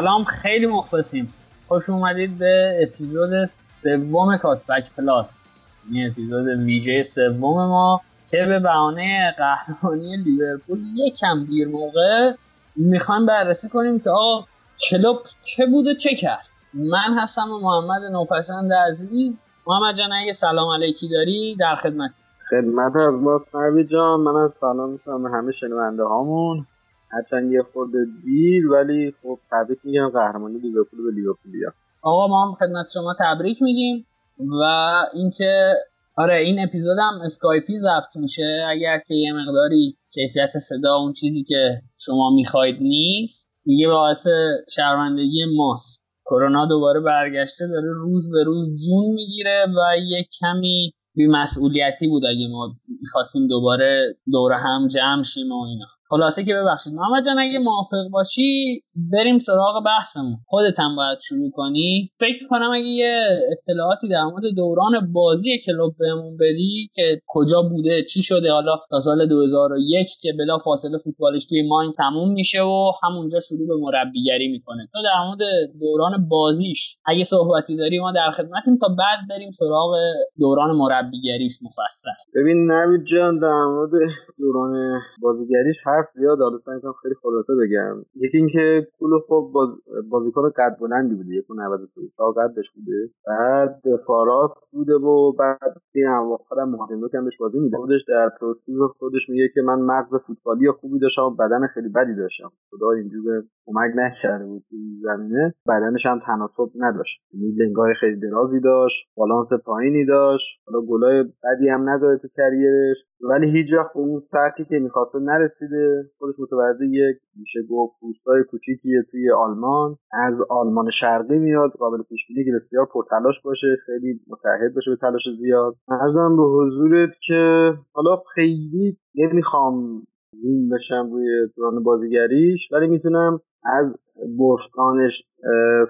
سلام خیلی مخلصیم. خوش اومدید به اپیزود سوم کاتبک پلاس. این اپیزود ویژه سوم ما که به بهانه قهرمانی لیورپول یکم دیر موقع می‌خوایم بررسی کنیم که آقا کلوب چه بوده چه کرد. من هستم محمد نوپسند عزیز محمد جان اگه سلام علیکی داری در خدمت. خدمت از ماست نبی جان. من از سلام می‌کنم همه شنونده هامون هرچند یه خورده دیر ولی خب تبریک میگم قهرمانی لیورپول به لیورپولیا آقا ما هم خدمت شما تبریک میگیم و اینکه آره این اپیزود هم اسکایپی ضبط میشه. اگر که یه مقداری کیفیت صدا اون چیزی که شما می‌خواید نیست دیگه باعث شرمندگی ماست. کرونا دوباره برگشته داره روز به روز جون می‌گیره و یه کمی بیمسئولیتی بود اگه ما می‌خواستیم دوباره دور هم جمع شیم و اینا. خلاصه که ببخشید. محمد جان اگه موافق باشی بریم سراغ بحثمون. خودت هم باید شروع کنی. فکر کنم اگه یه اطلاعاتی در مورد دوران بازی کلوب بهمون بدی که کجا بوده چی شده حالا تا سال 2001 که بلا فاصله فوتبالش توی ماین تموم میشه و همونجا شروع به مربیگری می‌کنه. تو در مورد دوران بازیش اگه صحبتی داری ما در خدمتیم تا بعد بریم سراغ دوران مربیگریش مفصل. ببین نوید جان در مورد دوران بازیگریش حرف زیاد حالا سعی خیلی خلاصه بگم. یکی اینکه پول خب باز... بازیکن قد بلندی بوده یک 93 قدش بوده. بعد فاراس بوده و بعد این اواخر مهاجم هم بهش بازی میده خودش در توصیف خودش میگه که من مغز فوتبالی خوبی داشتم بدن خیلی بدی داشتم. خدا اینجور کمک نکرده بود زمینه. بدنش هم تناسب نداشت. یعنی لنگای خیلی درازی داشت بالانس پایینی داشت. حالا گلای بدی هم نداره تو کریرش. ولی هیچ وقت اون سطحی که می‌خواسته نرسیده. خودش متولد یک میشه گفت روستای کوچیکیه توی آلمان. از آلمان شرقی میاد قابل پیش بینی که بسیار پرتلاش باشه خیلی متحد باشه به تلاش زیاد. ارزم به حضورت که حالا خیلی نمی‌خوام زوم بشم روی دوران بازیگریش ولی می‌تونم از برفکانش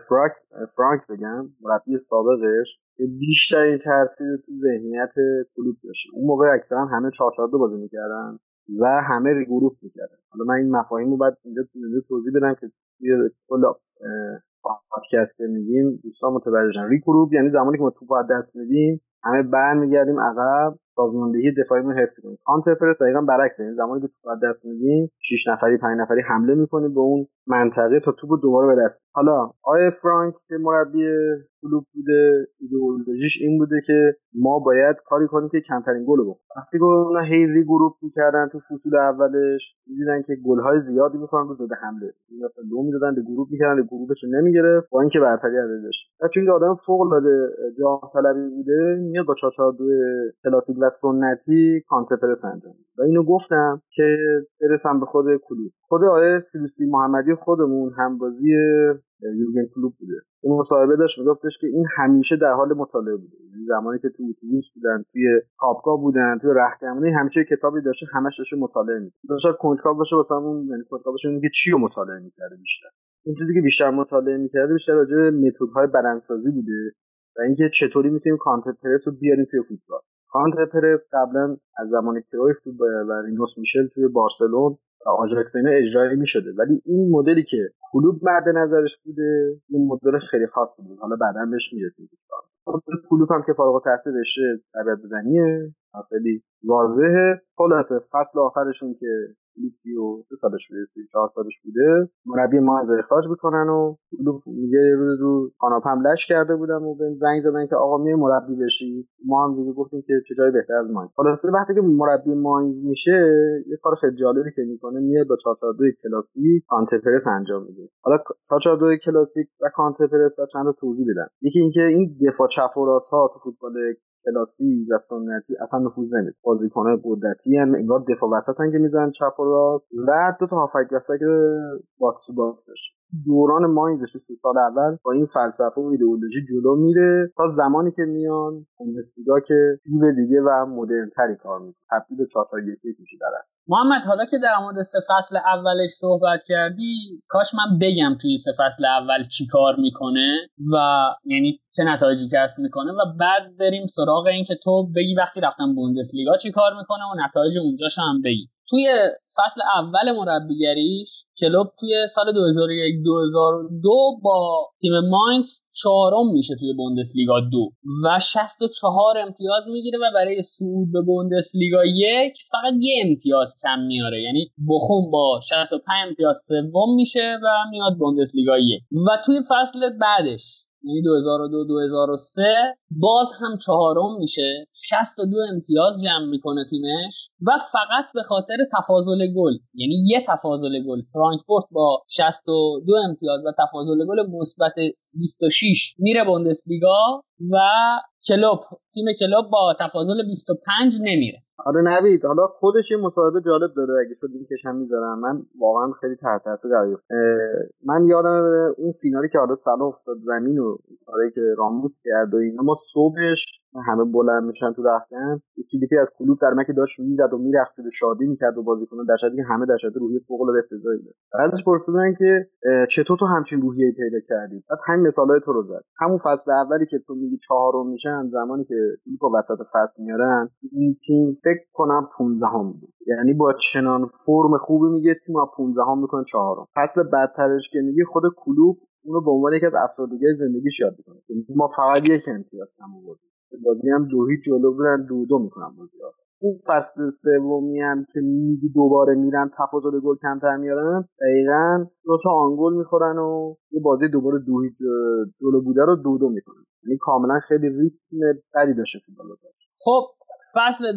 فرانک فرانک بگم مربی سابقش بیشترین تاثیر تو ذهنیت کلوب داشته اون موقع اکثرا همه 4 4 بازی می‌کردن. و همه گروه می‌کردن. حالا من این مفاهیم رو باید اینجا توضیح بدم که توی کل پادکست میگیم دوستان متوجه شن. ریگروپ یعنی زمانی که ما توپ دست میدیم همه برمیگردیم عقب سازماندهی دفاعی رو حفظ کنیم. کانتر پرس دقیقا برعکس یعنی زمانی که توپ دست میدیم 6 نفری 5 نفری حمله می‌کنیم به اون منطقه تا توپ دوباره به دست. حالا آیه فرانک که مربی کلوب بوده ایدئولوژیش این بوده که ما باید کاری کنیم که کمترین گل بخوریم. وقتی که اونا هیزی گروپ می‌کردن تو فصول اولش دیدن که گل‌های زیادی می‌کنن رو زده حمله. مثلا دو می‌دادن به گروپ می‌کردن گروپش رو نمی‌گرفت با اینکه برتری ازش. و چون آدم فوق العاده جاه طلبی بوده میاد با 442 کلاسیک و سنتی کانتر پرس انجام و اینو گفتم که برسم به خود کلوب. خود آیه فیلوسی محمدی خودمون همبازی یورگن کلوب بوده. این مصاحبه داشت میگفتش که این همیشه در حال مطالعه بوده. یعنی زمانی که تو اتوبوس بودن توی خوابگاه بودن توی رختکمانی همیشه کتابی داشته همش داشته مطالعه می‌کرد. داشت کنجکاو باشه واسه اون یعنی کنجکاو باشه که چی رو مطالعه می‌کرده بیشتر؟ اون چیزی که بیشتر مطالعه می‌کرده بیشتر راجع به متدهای بدنسازی بوده و اینکه چطوری می‌تونیم کانتر پرس رو بیاریم توی فوتبال. کانتر پرس قبلا از زمان کرویف تو و میشل توی بارسلون آژاکس اجرایی می‌شده. ولی این مدلی که کلوب مد نظرش بوده این مدل خیلی خاصی بود. حالا بعدا بهش می‌رسیم. کلوب هم که فارغ التحصیل رشته تربیت بدنیه خیلی واضحه. خلاصه فصل آخرشون که سی و سه سالش بوده چهار سالش بوده. مربی ما از اخراج بکنن و میگه روز رو کاناپم لش کرده بودم و به زنگ زدن که آقا می مربی بشی. ما هم دیگه گفتیم که چه جای بهتر از ما خلاصه وقتی که مربی ماین میشه یه کار خیلی جالبی که می‌کنه میاد با 442 کلاسیک کانتر انجام میده. حالا 442 کلاسیک و counter press و چند تا توضیح بدم. یکی اینکه این دفاع چپ و راست ها تو فوتبال کلاسیک و سنتی اصلا نفوذ نمید بازیکنهای قدرتی هم انگار دفاع وسط که می‌زنن چپ و راست و دو تا هافبک که box to box ش دوران ماینزش سه سال اول با این فلسفه و ایدئولوژی جلو میره تا زمانی که میان بوندسلیگا که دیگه و مدرن تری کار می‌کنه. تبدیل به 4 1 میشه در محمد حالا که در مورد سه فصل اولش صحبت کردی کاش من بگم توی سه فصل اول چی کار می‌کنه و یعنی چه نتایجی کسب می‌کنه و بعد بریم سراغ این که تو بگی وقتی رفتم بوندسلیگا چی کار می‌کنه و نتایج اونجاش هم بگی. توی فصل اول مربیگریش کلوب توی سال 2001 2002 با تیم ماینز چهارم میشه توی بوندسلیگا دو. و 64 امتیاز می‌گیره و برای صعود به بوندسلیگا یک فقط یه امتیاز کم میاره. یعنی بخون با 65 امتیاز سوم میشه و میاد بوندسلیگا یک. و توی فصل بعدش یعنی 2002 2003 باز هم چهارم میشه. 62 امتیاز جمع می‌کنه تیمش و فقط به خاطر تفاضل گل. یعنی یه تفاضل گل. فرانکفورت با 62 امتیاز و تفاضل گل مثبت 26 میره بوندسلیگا و کلوب. تیم کلوب با تفاضل 25 نمیره. آره نوید حالا خودش یه مصاحبه جالب داره. اگه شد لینکش هم می‌ذارم. من واقعا خیلی تحت تاثیر من یادم اون فینالی که حالا سلا افتاد زمین و کاری که راموس کرد و اینا ما صبحش همه بلند میشن تو یه کلیپی از کلوب در مکه داشت می‌زد و میرخت و شادی می‌کرد و بازیکن در که همه در روحی فوق العاده افتضاحی داشت. بعدش پرسیدن که چطور تو همچین روحیه پیدا کردی؟ بعد همین مثالای تو رو زد. همون فصل اولی که تو میگی چهارم میشن زمانی که کلوپ وسط فصل میارن این تیم فکر کنم 15 هم بود. یعنی با چنان فرم خوبی میگه تیم 15 هم می‌کنه چهارم. فصل بعدترش که میگه خود کلوپ اونو به عنوان یکی از افسردگی زندگیش یاد می‌کنه. ما فقط یک امتیاز کم آوردیم. بازی هم دو هیچ جلو بودن دو دو می‌کنن بازی ها. اون فصل سومی هم که میگی دوباره میرن تفاضل گل کمتر میارن دقیقا دو تا own goal می‌خورن و یه بازی دوباره دو هیچ جلو بوده رو دو دو می‌کنن. یعنی کاملا خیلی ریتم بدی داشته فوتبال خب فصل 2003-2004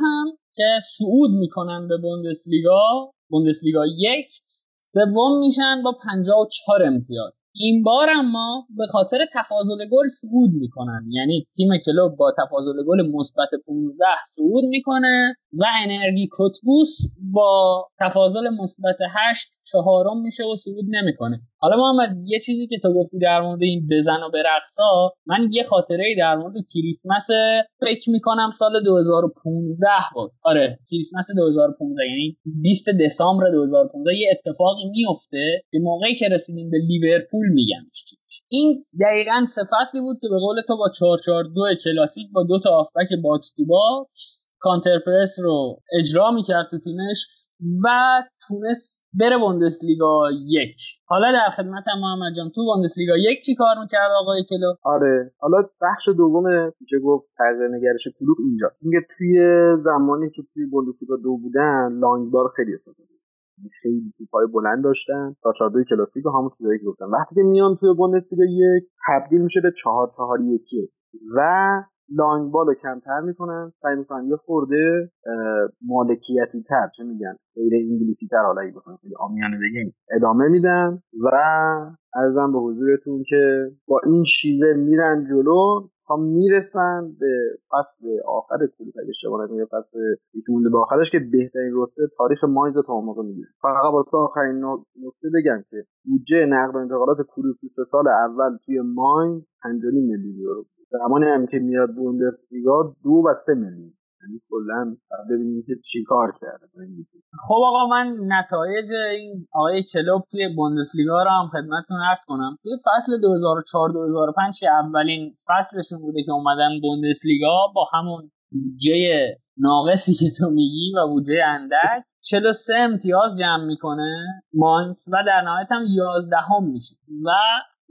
هم که صعود می‌کنن به بوندسلیگا. بوندسلیگا یک. سوم میشن با 54 امتیاز. این بار اما به خاطر تفاضل گل صعود می‌کنن. یعنی تیم کلوب با تفاضل گل مثبت 15 صعود می‌کنه و انرژی کوتبوس با تفاضل مثبت 8 چهارم میشه و صعود نمی‌کنه. حالا محمد یه چیزی که تو گفتی در مورد این بزن و برقصا من یه خاطره در مورد کریسمس فکر می‌کنم سال 2015 بود. آره کریسمس 2015 یعنی 20 دسامبر 2015 یه اتفاقی میفته که موقعی که رسیدیم به لیورپول میگن این دقیقا سه بود که به قول تو با 442 کلاسیک با دو تا هافبک box to box counter press رو اجرا می‌کرد تو تیمش و تونست بره بوندسلیگا یک. حالا در خدمت محمد جان تو بوندسلیگا یک چی کار می‌کرد آقای کلو؟ آره. حالا بخش دوم میشه گفت تغییر نگرش کلوب اینجاست. میگه توی زمانی که توی بوندسلیگا دو بودن لانگبار خیلی استفاده خیلی توپای بلند داشتن تا چهار کلاسیک و همون چیزایی که گفتن وقتی که میان توی بوندسلیگا یک تبدیل میشه به چهار چهار یکی. و لانگ بال رو کمتر می‌کنن سعی می‌کنن یه خورده مالکیتی تر چه میگن غیر انگلیسی تر حالا بخوایم خیلی آمیانه بگیم ادامه میدن. و ارزم به حضورتون که با این شیوه میرن جلو تا می‌رسن به فصل آخر کلوب اگه اشتباه نکنم فصل یکی مونده به آخرش که بهترین رتبه تاریخ ماینز تا موقع می‌گیره. فقط واسه آخرین نکته بگم که بودجه نقل و انتقالات کلوب تو سه سال اول توی ماین 5 میلیون یورو زمانی هم که میاد بوندسلیگا دو و سه میلیون. یعنی کلا ببینیم که چی کار کرده. خب آقا من نتایج این آقای کلوب توی بوندسلیگا رو هم خدمتتون عرض کنم. توی فصل 2004 2005 که اولین فصلشون بوده که اومدن بوندسلیگا با همون بودجه ناقصی که تو میگی و بودجه اندک 43 امتیاز جمع می‌کنه ماینس و در نهایت هم 11 هم میشه. و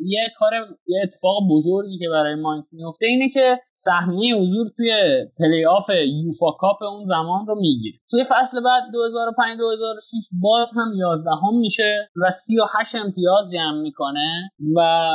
یه کار یه اتفاق بزرگی که برای ماینز میفته اینه که سهمیه حضور توی پلی آف یوفا کاپ اون زمان رو می‌گیره. توی فصل بعد 2005 2006 باز هم 11 هم میشه و 38 امتیاز جمع می‌کنه و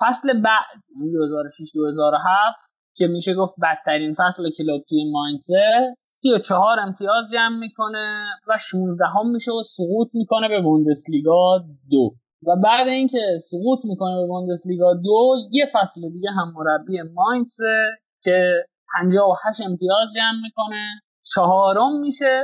فصل بعد 2006 2007 که میشه گفت بدترین فصل کلوپ توی ماینزه 34 امتیاز جمع می‌کنه و 16 هم میشه و سقوط می‌کنه به بوندسلیگا دو. و بعد اینکه سقوط می‌کنه به بوندسلیگا دو یه فصل دیگه هم مربی ماینز که 58 امتیاز جمع می‌کنه. چهارم میشه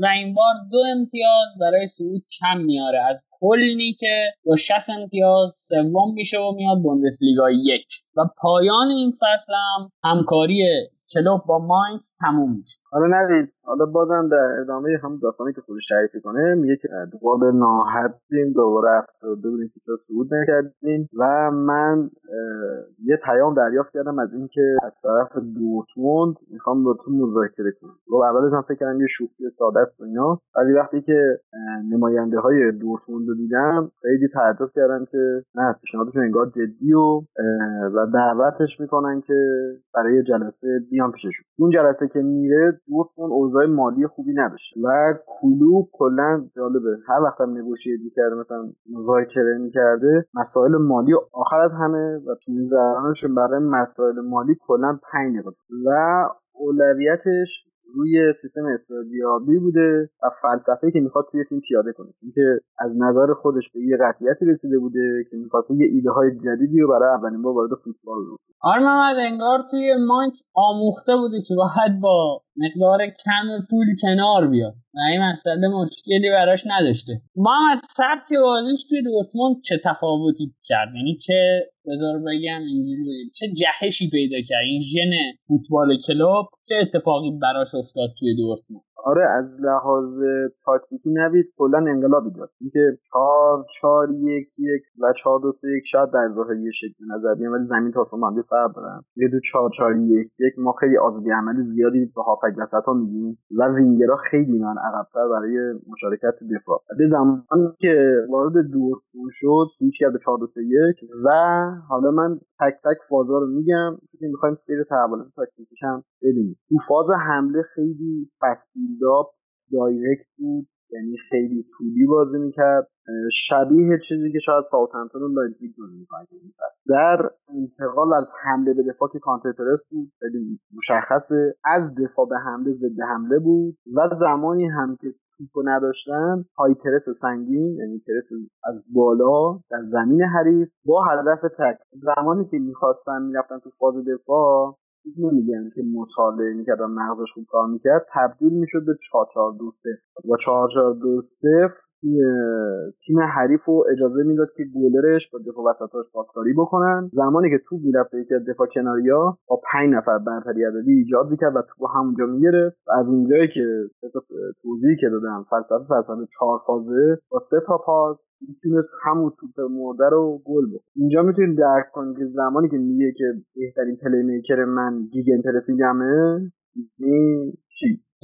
و این بار دو امتیاز برای صعود کم میاره. از کلی که با 60 امتیاز سوم میشه و میاد بوندسلیگا یک. و پایان این فصل هم همکاری کلوب با ماینز تموم میشه. حالا ندید حالا بازم در ادامه هم داستانی که خودش تعریف کنه میگه که دوباره ناحدیم دوباره افتاده بودیم که صعود نکردیم. و من یه پیام دریافت کردم از اینکه از طرف دورتموند می‌خوام با تو مذاکره کنم. گفت اولش من فکر کردم یه شوخی ساده است اینا ولی وقتی که نماینده های دورتموند رو دیدم خیلی تعجب کردن که نه پیشنهادشون انگار جدی و و دعوتش می‌کنن که برای جلسه بیان پیششون اون جلسه که میره دورتموند اوضاع مالی خوبی نداشته. و کلوب کلا جالبه. هر وقت هم نگوشیت می‌کرده مثلا مذاکره می‌کرده مسائل مالی آخر از همه و تو برای مسائل مالی کلا پنج و اولویتش روی سیستم استادیابی بوده و فلسفه که می‌خواد توی تیم پیاده کنه. اینکه از نظر خودش به یه قطعیتی رسیده بوده که می‌خواسته یه ایده های جدیدی رو برای اولین بار وارد فوتبال رو آره محمد انگار توی مانچ آموخته بوده که باید با مقدار کم پول کنار بیاد. و این مسئله مشکلی براش نداشته. محمد سبک بازیش توی دورتموند چه تفاوتی کرد؟ یعنی چه بذار بگم اینجوری چه جهشی پیدا کرد؟ این ژن فوتبال کلوب چه اتفاقی براش افتاد توی دورتموند؟ آره از لحاظ تاکتیکی نوید کلا انقلابی داد اینکه چهار چهار یک یک و چهار دو سه یک شاید در ظاهر یه شکل نظر بیان ولی زمین تا آسمان فرق دارن یه دو چهار چهار یک یک ما خیلی آزادی عملی زیادی به هافک وسط ها میدیم و وینگرها خیلی من عقبتر برای مشارکت دفاع. به زمانی که وارد دور شد سویچ کرد چهار دو سه یک. و حالا من تک تک فازا رو میگم می‌خوایم سیر تحولات تاکتیکیش هم ببینیم. تو فاز حمله خیلی fast build up direct بود یعنی خیلی طولی بازی می‌کرد. شبیه چیزی که شاید ساوثهمپتون و لایپزیگ بازی می‌کنه در انتقال از حمله به دفاع که counter press بود خیلی مشخصه. از دفاع به حمله ضد حمله بود و زمانی هم که توپو نداشتن high press سنگین یعنی پرس از بالا در زمین حریف با هدف تک. زمانی که می‌خواستن می‌رفتن تو فاز دفاع نمیگن که مطالعه می‌کرد و مغزش خوب کار می‌کرد تبدیل می‌شد به 4 4 2 0 و 4 4 2 0 تیم حریف رو اجازه می‌داد که گولرش با دفاع وسطاش پاسکاری بکنن. زمانی که توپ می‌رفت یکی از دفاع کناریا با پنج نفر برتری عددی ایجاد می‌کرد و توپ همونجا می‌گرفت. از اونجایی که توضیحی که دادم فلسفه فلسفه چهار فازه با سه تا پاس می‌تونست همون توپ مرده رو گل بکنه اینجا می‌تونید درک کنید که زمانی که میگه که بهترین playmaker من gegenpressing مه این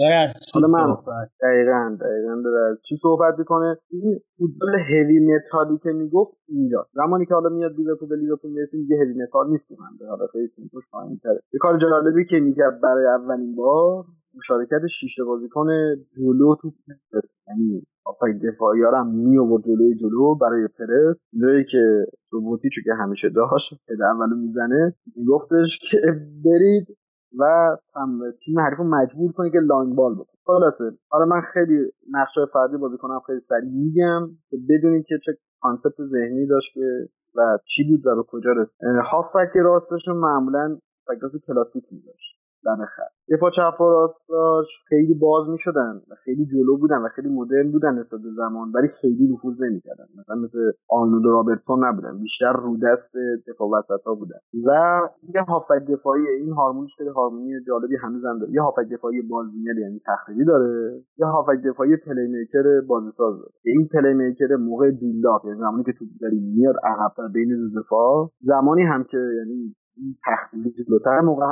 چی حالا من دقیقا دقیقا داره چی صحبت می‌کنه؟ این فوتبال heavy metal ی که می‌گفت اینجا. زمانی که حالا میاد لیورپول به لیورپول می‌رسه میگه heavy metal نیست من حالا خیلی تیمش پایین تره یه کار جالبی که می‌کرد برای اولین بار مشارکت شیشت بازیکن جلو تو یعنی آفای دفاعی هم می آورد جلوی جلو برای پرس. جایی که روبوتیچو که همیشه داشت که اولو می‌زنه میگفتش که برید و تیم حریف رو مجبور کنه که لانگ بال بکنه خلاصه. حالا من خیلی نقشه فردی بازی کنم خیلی سریع میگم که بدونید که چه کانسپت ذهنی داشت که و چی بود و به کجا رسید. هافک راستش معمولا فکر کلاسیک میداشت دم خط. دفاع چپ و راستاش خیلی باز می‌شدن و خیلی جلو بودن و خیلی مدرن بودن نسبت زمان ولی خیلی نفوذ نمی‌کردن. مثلا مثل آرنولد رابرتسون نبودن. بیشتر رو دست دفاع وسط ها بودن. و یه هافبک دفاعی این هارمونش خیلی هارمونی جالبی هنوزم داره. یه هافبک دفاعی بازینر یعنی تخریبی داره. یه هافبک دفاعی playmaker بازیساز داره. این playmaker موقع build up یعنی زمانی که تو داری میاد عقب بین دفاع. زمانی هم که یعنی تخریبیه جلوتر موقع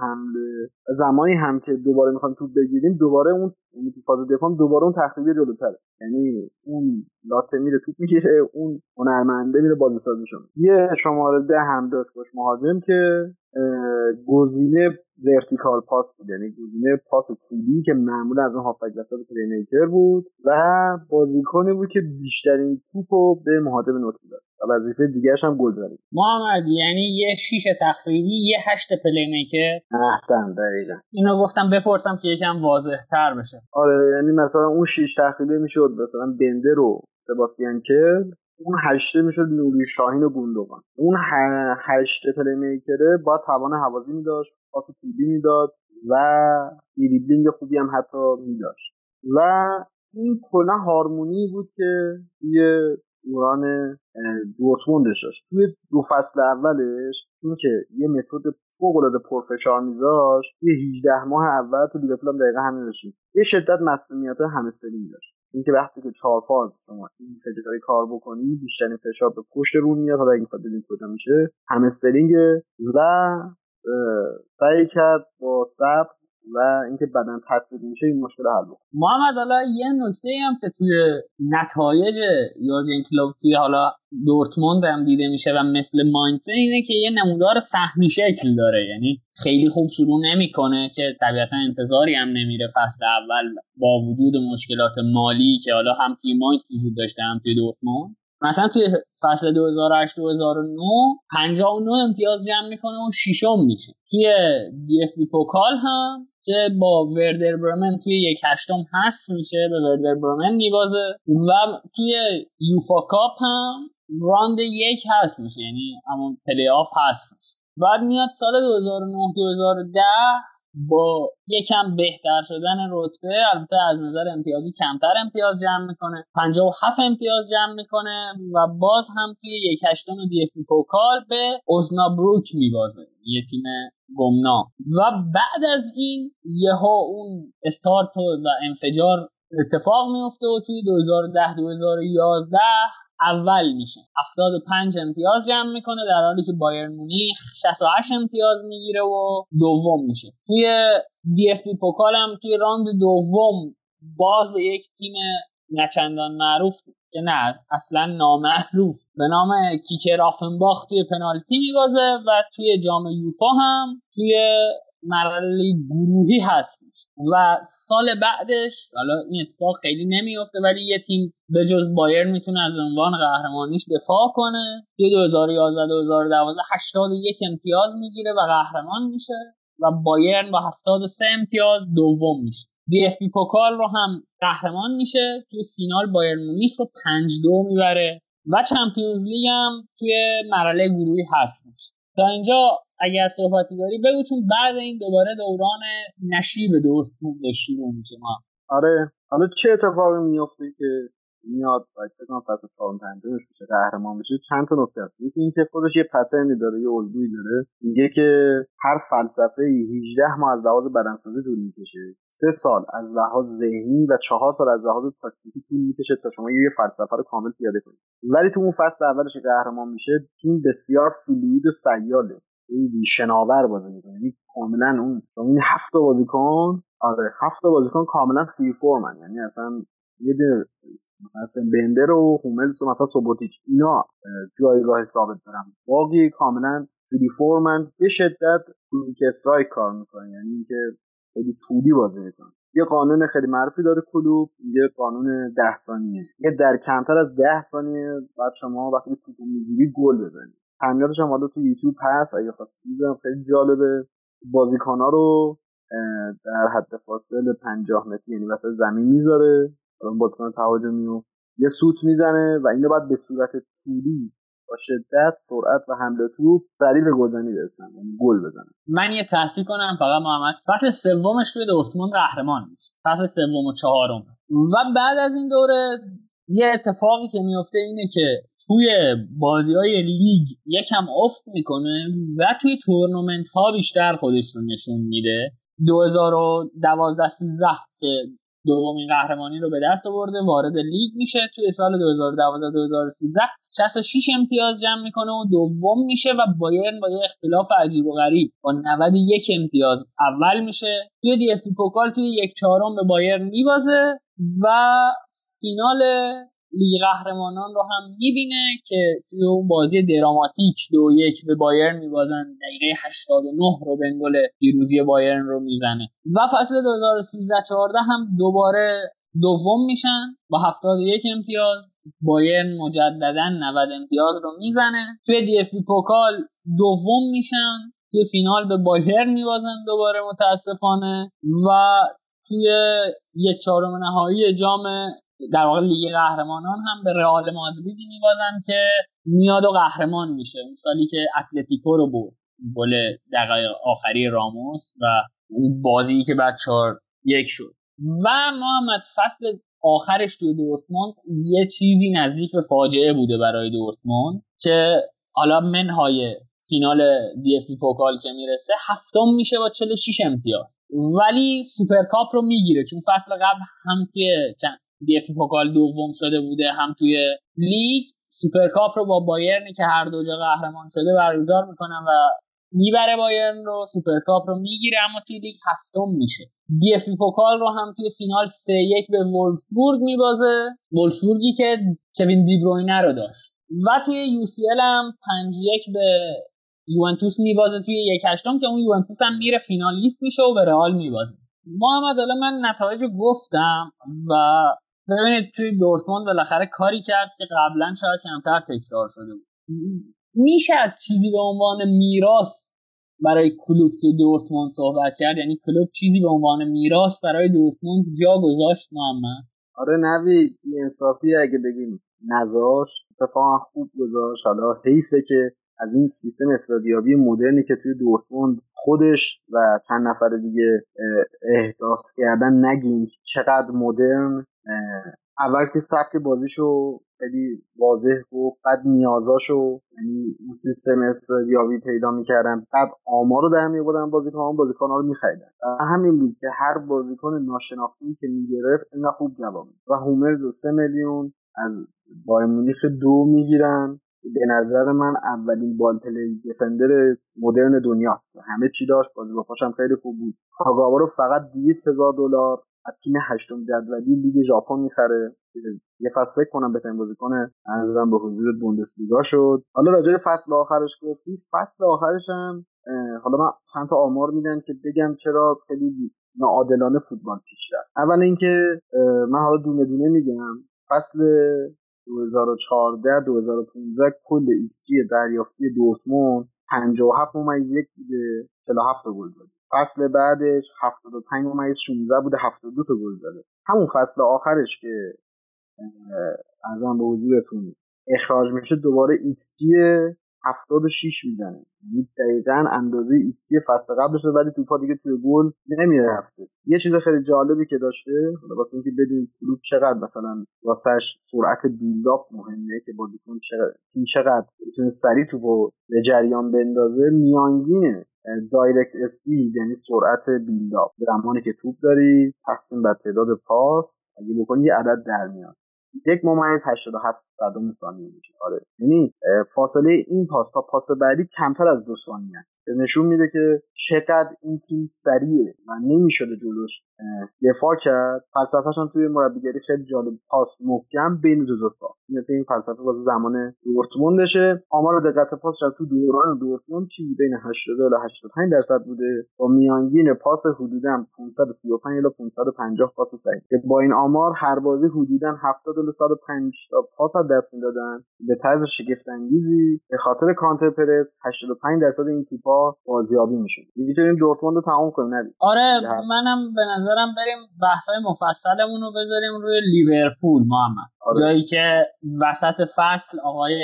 حمله زمانی هم که دوباره می‌خوایم توپ بگیریم دوباره اون یعنی تو فاز دفاع دوباره اون تخریبیه جلوتره. یعنی اون لاته میره توپ می‌گیره اون هنرمنده میره بازیسازیشون. یه شماره ده هم داشت باش مهاجم که گزینه vertical pass بود. یعنی گزینه پاس طولی که معمولا از اون هافبک وسط playmaker بود و بازیکنی بود که بیشترین توپ رو به مهاجم نوک می‌داد و وظیفه دیگرش هم گل زدن محمد یعنی یه شیش تخریبی یه هشت playmaker. احسن دقیقا. اینو گفتم بپرسم که یکم واضح تر بشه. آره یعنی مثلا اون شیش تخریبی می‌شد مثلا بندر و سباستیان کل اون هشته می‌شد نوری شاهین و گوندوگان اون هشته playmaker ه با توان هوازی میداشت پاس طولی می‌داد و دریبلینگ خوبی هم حتی میداشت. و این کلا هارمونی بود که توی دوران دورتموندش داشت. توی دو فصل اولش اینکه یه متد فوق العاده پرفشار میذاشت توی 18 ماه اول تو لیورپول هم دقیقا همین داشتیم یه شدت مسئولیت همستری میداشت اینکه وقتی که چهار فاز شما این فجر کار بکنی بیشترین فشار به پشت رو میاد. حالا این بدونیم کجا میشه همسترینگ و سعی کرد با صبر و اینکه بدن تطبیق میشه این مشکل حل بکنه محمد حالا یه نکته هم که توی نتایج یورگن کلوپ توی حالا دورتموند هم دیده میشه و مثل ماینتزه اینه که یه نمودار سهمی شکل داره. یعنی خیلی خوب شروع نمی‌کنه که طبیعتا انتظاری هم نمیره فصل اول با وجود مشکلات مالی که حالا هم توی ماینتز وجود داشته هم توی دورتموند. مثلا توی فصل 2008 2009 59 امتیاز جمع می‌کنه و ششم میشه. توی دی اف بی پوکال هم که با وردر برمن توی یک هشتم هست میشه به وردر برمن میبازه. و توی یوفا کاپ هم راند یک هست میشه یعنی همون پلی آف هست. میشه بعد میاد سال 2009 2010 با یکم بهتر شدن رتبه البته از نظر امتیازی کمتر امتیاز جمع می‌کنه. 57 امتیاز جمع می‌کنه و باز هم توی یک هشتم دی اف پوکال به اوزنابروک میبازه یه تیم گمنام و بعد از این یهو اون استارت و انفجار اتفاق میفته و توی 2010 2011 اول میشه. 75 امتیاز جمع می‌کنه در حالی که بایرن مونیخ 68 امتیاز می‌گیره و دوم میشه. توی دی اف بی پوکال هم توی راند دوم باز به یک تیم نه‌چندان معروف که نه اصلا نامعروف. به نام کیکرز آفنباخ توی پنالتی میبازه و توی جام یوفا هم توی مرحله گروهی هست. و سال بعدش حالا این اتفاق خیلی نمیفته ولی یه تیم به جز بایرن می‌تونه از عنوان قهرمانیش دفاع کنه. توی 2011 2012 81 امتیاز می‌گیره و قهرمان میشه. و بایرن با 73 امتیاز دوم میشه. دی اف بی پوکال رو هم قهرمان میشه. توی فینال بایرن مونیخ رو 5 دو می‌بره. و چمپیونز لیگ هم توی مرحله گروهی هست. میشه تا اینجا اگر صحبتی داری بگو چون بعد این دوباره دوران نشیب دورتموند شروع میشه. ما. آره. حالا چه اتفاقی میفته که میاد؟ فکر فصل چهارم پنجمش میشه قهرمان بشه. چند تا نکته هست. یکی اینکه خودش یه پترنی داره یه الگویی داره. میگه که هر فلسفه 18 ماه از لحاظ بدنسازی طول می‌کشه. سه سال از لحاظ ذهنی و چهار سال از لحاظ تاکتیکی طول می‌کشه تا شما یه فلسفه رو کامل پیاده کنید ولی تو اون فصل اولش قهرمان میشه تیم بسیار فلوید و سیاله. خیلی شناور بازی می‌کنه. یعنی کاملا اون شما این هفت بازیکن آره هفت بازیکن کاملا فری فورمن یعنی اصلا یه مثلا بندر و هوملز و مثلا سوبوتیچ. اینا جایگاه ثابت دارن. باقی کاملا فری فورمن به شدت که استرایک کار می‌کنه. یعنی اینکه خیلی طولی بازی می‌کنه. یه قانون خیلی معروفی داره کلوب. یه قانون ده ثانیه. یه در کمتر از ده ثانیه بعد شما وقتی توپ می‌گیری گل بزنید. تعمیراتش هم حالا تو یوتیوب هست. اگه خواستید خیلی جالبه. بازیکنها رو در حد فاصل 50 متری یعنی وسط زمین می‌ذاره. بازیکن تهاجمی و یه سوت می‌زنه و اینو بعد به صورت طولی با شدت سرعت و حمله توپ سریع به گلزنی برسن. یعنی گل بزنه من یه تحصیل کنم فقط محمد. فصل سومش توی دورتموند قهرمان میشه فصل سوم و چهارم. و بعد از این دوره یه اتفاقی که میفته اینه که توی بازی های لیگ یکم افت می‌کنه و توی تورنمنت ها بیشتر خودش رو نشون میده. 2012 13 که دومین قهرمانی رو به دست آورده وارد لیگ میشه. توی سال 2012 2013 66 امتیاز جمع می‌کنه و دوم میشه و بایرن با یه اختلاف عجیب و غریب با 91 امتیاز اول میشه. توی دی اف پوکال توی یک چهارم به بایرن میبازه و فینال لیگ قهرمانان رو هم می‌بینه که توی اون بازی دراماتیک دو یک به بایرن میبازن. دقیقه 89 رو بنگل پیروزی بایرن رو می‌زنه. و فصل 2013 14 هم دوباره دوم میشن. با 71 امتیاز. بایرن مجددا 90 امتیاز رو می‌زنه. توی دی اف بی پوکال دوم میشن. توی فینال به بایرن میبازن دوباره متاسفانه. و توی یک چهارم نهایی جام در واقع لیگ قهرمانان هم به رئال مادریدی میبازن که میاد و قهرمان میشه. اون سالی که اتلتیکو رو برد گل دقایق آخری راموس و اون بازی که بعد چهار یک شد. و محمد فصل آخرش توی دورتموند یه چیزی نزدیک به فاجعه بوده برای دورتموند که حالا منهای فینال دی اف پوکال که می‌رسه هفتم میشه با 46 امتیاز. ولی سوپرکاپ رو می‌گیره چون فصل قبل هم توی دی اف پوکال دوم شده بوده هم توی لیگ. سوپرکاپ رو با بایرنی که هر دو جا قهرمان شده برگزار می‌کنن و می‌بره بایرن رو سوپرکاپ رو می‌گیره اما توی لیگ هفتم میشه. دی اف پوکال رو هم توی فینال 3 1 به وولفسبورگ میبازه. وولفسبورگی که کوین دی‌بروینه رو داشت. و توی UCL هم 5 1 به یوونتوس میبازه. توی یک هشتم که اون یوونتوس هم میره فینالیست میشه و به رئال میبازه. محمد حالا من نتایج گفتم و ببینید توی دورتموند بالاخره کاری کرد که قبلا شاید کمتر تکرار شده بود. میشه از چیزی به عنوان میراث برای کلوب تو دورتموند صحبت کرد؟ یعنی کلوب چیزی به عنوان میراث برای دورتموند جا گذاشت محمد؟ آره نوی انصافی اگه بگیم نذاش اتفاقا خوب گذاشت. حالا حیفه که از این سیستم استادیابی مدرنی که توی دورتموند خودش و چند نفر دیگه احداث کردن نگیم چقدر مدرن. اول که سبک بازیشو خیلی واضح گفت بعد نیازاشو یعنی اون سیستم استادیابی پیدا می‌کردن بعد آمار رو در میبودن بازیکن ها بازیکن ها رو میخریدن. همین بود که هر بازیکن ناشناخته که می‌گرفت اینا خوب جواب و هومرز سه میلیون از بایر مونیخ دو می‌گیرن. به نظر من اولین بال پلی دفندر مدرن دنیا. همه چی داشت بازی با خیلی خوب بود. کاگاوا رو فقط 200 هزار دلار از تیم هشتم جدولی لیگ ژاپن می‌خره. یه فصل فکر کنم بهترین بازیکن عرضم به حضور بوندسلیگا شد. حالا راجع فصل آخرش گفتی. فصل آخرش هم حالا من چند تا آمار میدم که بگم چرا خیلی ناعادلانه فوتبال پیش رفت. اول اینکه من حالا دونه دونه میگم. فصل 2014 2015 کل x دریافتی دورتموند 57 ممیز یک بوده. 47 گل زده فصل بعدش 75 ممیز 16 بوده 72 تا گل زده. همون فصل آخرش که عرضم به حضورتون اخراج میشه دوباره ایکس جی 76 می‌زنه. یعنی دقیقا اندازه ایکسی فصل قبلش ولی توپا دیگه توی گل نمی‌رفته. یه چیز خیلی جالبی که داشته واسه اینکه بدونید کلوپ چقدر مثلا واسش سرعت build-up مهمه که بازیکن چقدر چقدر بتونه سریع توپو به جریان بندازه میانگینه دایرکت اسپید یعنی سرعت بیلداپ. زمانی که توپ داری تقسیم بر تعداد پاس اگه بکنی یه عدد در میاد. یک ممیز 87 صدم ثانیه میشه. آره. یعنی فاصله این پاس تا پاس بعدی کمتر از دو ثانیه است. نشون میده که چقدر این تیم سریعه و نمی‌شده جلوش دفاع کرد. فلسفهش هم توی مربیگری خیلی جالب. پاس محکم بین دو دفاع این فلسفه واسه زمان دورتموندشه آمار دقت پاس تو دوران دورتموند چیزی بین 80 تا 85 درصد بوده. با میانگین پاس حدودا 535 الی 550 پاس صحیح که با این آمار هر بازی حدودا 70 الی 105 تا پاس دست می‌دادن. به طرز شگفت انگیزی به خاطر کانتر پرس 85 درصد این توپا بازیابی میشه می‌تونیم دورتموند رو تمام کنیم ندید آره منم به نظرم بریم بحثای مفصلمون رو بذاریم روی لیورپول محمد. آره. جایی که وسط فصل آقای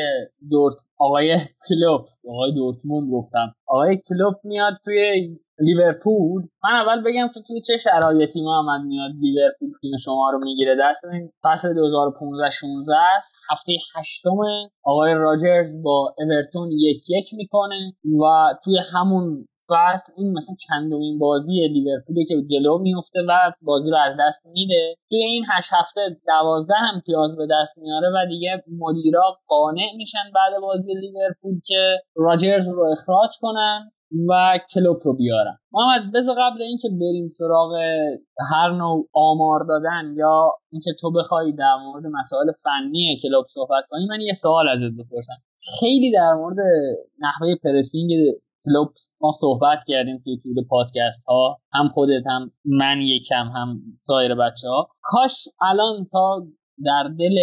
دورت آقای کلوب آقای دورتموند گفتم. آقای کلوب میاد توی لیورپول. من اول بگم که توی چه شرایطی محمد میاد لیورپول تیم شما رو می‌گیره. دست ببین فصل 2015 16 است. هفته هشتم آقای راجرز با اورتون یک یک می‌کنه و توی همون فصل این مثلا چندمین بازی لیورپولی که جلو میفته و بازی رو از دست میده. توی این هشت هفته دوازده امتیاز به دست میاره و دیگه مدیرا قانع میشن بعد بازی لیورپول که راجرز رو اخراج کنن. و کلوب رو بیارن محمد بذار قبل اینکه بریم سراغ هر نوع آمار دادن یا اینکه تو بخوای در مورد مسائل فنی کلوب صحبت کنی من یه سوال ازت بپرسم. خیلی در مورد نحوه پرسینگ کلوب ما صحبت کردیم توی طول پادکست ها هم خودت هم من یکم هم سایر بچه ها کاش الان تا در دل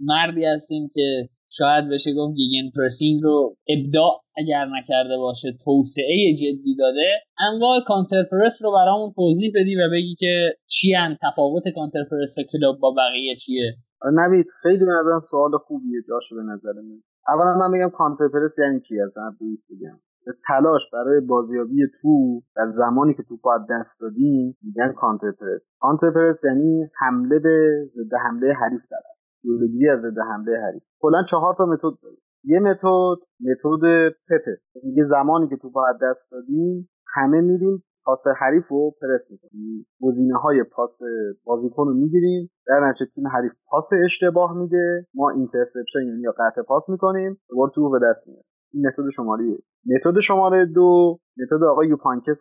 مردی هستیم که شاید بشه گفت گیگن پرسینگ رو ابداع اگر نکرده باشه توسعه جدی داده. انواع کانتر پرس رو برامون توضیح بدی و بگی که چی تفاوت کانتر پرس کلوب با بقیه چیه؟ آره، نوید خیلی به نظرم سوال خوبیه داشت به نظر من. اولا من بگم کانتر پرس یعنی چی؟ از بگم. تلاش برای بازیابی تو در زمانی که تو از دست دادیم میگن کانتر پرس. کانتر پرس یعنی حمله به ضد حمله حریف طرف جلوگیری از ضد حمله حریف. کلا چهار تا متد داره یه متد متد پپه. میگه زمانی که تو از دست دادیم همه میریم پاس حریف رو پرس می‌کنیم. گزینه های پاس بازیکن رو می‌گیریم. در نتیجه تیم حریف پاس اشتباه میده. ما interception یعنی یا قطع پاس می‌کنیم. دوباره تو به دست میاد این متد شماره متد شماره دو متد آقای یوپ هاینکس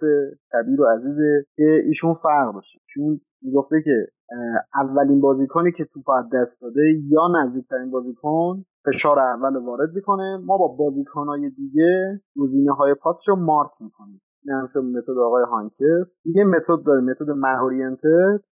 کبیر و عزیزه که ایشون فرق داشته. ایشون می‌گفته که اولین بازیکنی که توپ از دست داده یا نزدیکترین بازیکن فشار اول وارد می‌کنه. ما با بازیکنهای دیگه گزینه های پاسش رو مارک می‌کنیم. هم متد آقای هاینکس. یه متد داره متد man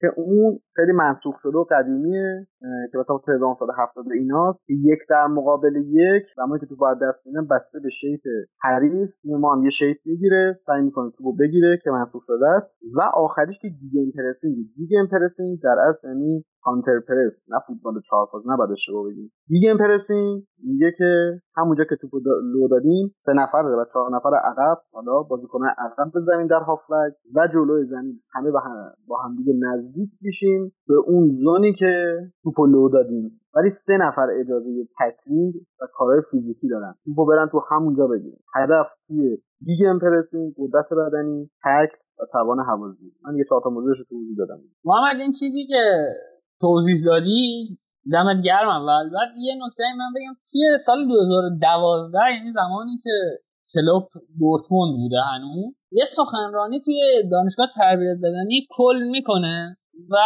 که اون خیلی منسوخ شده و قدیمیه که مثلا سال سال هفتاد ایناست که یک در مقابل یک زمانی که تو باید دست میدن بسته به shape حریف. ما هم یه shape می‌گیره سعی می‌کنه تو بگیره که منسوخ شده است. و آخریش که Gegenpressing Gegenpressing در اصل یعنی counter press نه فوتبال چهار فاز نباید اشتباه بگیم. Gegenpressing میگه که همونجا که توپو لو دادیم سه نفر و چهار نفر عقب حالا بازیکن عقب بزنیم در هافلک و جلوی زمین. همه با هم, با هم دیگه نزدیک میشیم به اون زونی که توپو لو دادیم. ولی سه نفر اجازه تکلیل و کارهای فیزیکی دارن. توپو برن تو همونجا بگیرن. هدف توی دیگه امپرسینگ قدرت بدنی تک و توان حوازی. من یه چهار تا موضوعش رو توضیح دادم. محمد این چیزی که توضیح دادی؟ دمت گرم اول. بعد یه نکته من بگم. توی سال 2012 یعنی زمانی که کلوب دورتموند بوده هنوز یه سخنرانی توی دانشگاه تربیت بدنی کل می‌کنه و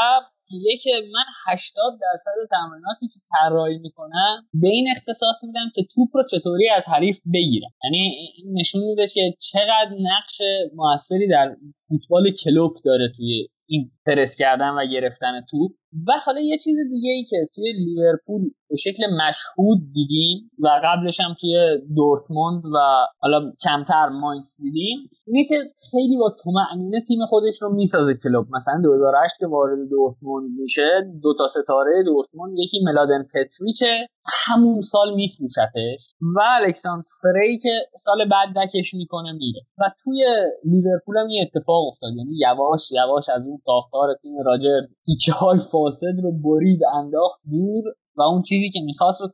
میگه که من 80 درصد تمریناتی که طراحی می‌کنم به این اختصاص میدم که توپ رو چطوری از حریف بگیرم. یعنی نشون میده که چقدر نقش موثری در فوتبال کلوب داره توی این پرس کردن و گرفتن توپ. و حالا یه چیز دیگه ای که توی لیورپول به شکل مشهود دیدیم و قبلش هم توی دورتموند و حالا کمتر ماینز دیدیم اینه که خیلی با طمأنینه تیم خودش رو می‌سازه کلوب. مثلا 2008 که وارد دورتموند میشه دو تا ستاره دورتموند یکی ملادن پتریچه همون سال میفروشتش. و الکساندر فری که سال بعد دکش می‌کنه میره. و توی لیورپول هم این اتفاق افتاد. یعنی یواش یواش از اون ساختار تیم راجر. تیکه های فاسد رو برید انداخت دور. و اون چیزی که می‌خواست رو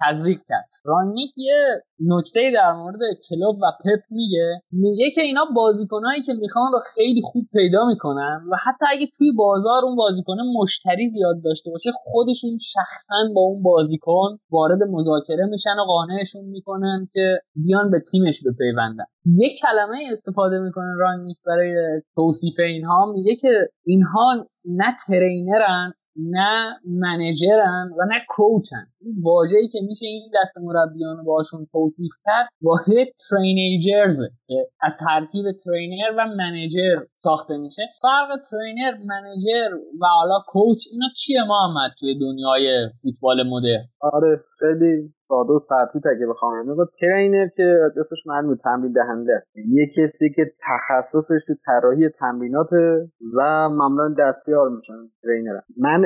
تزریق کرد. رانیک یه نکته در مورد کلوب و پپ میگه. میگه که اینا بازیکنهایی که می‌خوان رو خیلی خوب پیدا می‌کنن و حتی اگه توی بازار اون بازیکن مشتری زیاد داشته باشه خودشون شخصا با اون بازیکن وارد مذاکره میشن و قانعشون می‌کنن که بیان به تیمش بپیوندن. یک کلمه استفاده می‌کنه رانیک برای توصیف اینها. میگه که اینها نه ترینرن نه منجرن و نه کوچن. واژه‌ای که میشه این دست مربیان باشون توصیف کرد واژه ترینیجرز که از ترکیب ترینر و منیجر ساخته میشه. فرق ترینر منیجر و حالا کوچ اینا چیه محمد توی دنیای فوتبال مدرن؟ آره خیلی ساده و ترتیب اگه بخوام. با ترینر که اسمش معلومه تمرین دهنده یعنی یه کسی که تخصصش تو طراحی تمرینات و معمولا دستیار میشن ترینر من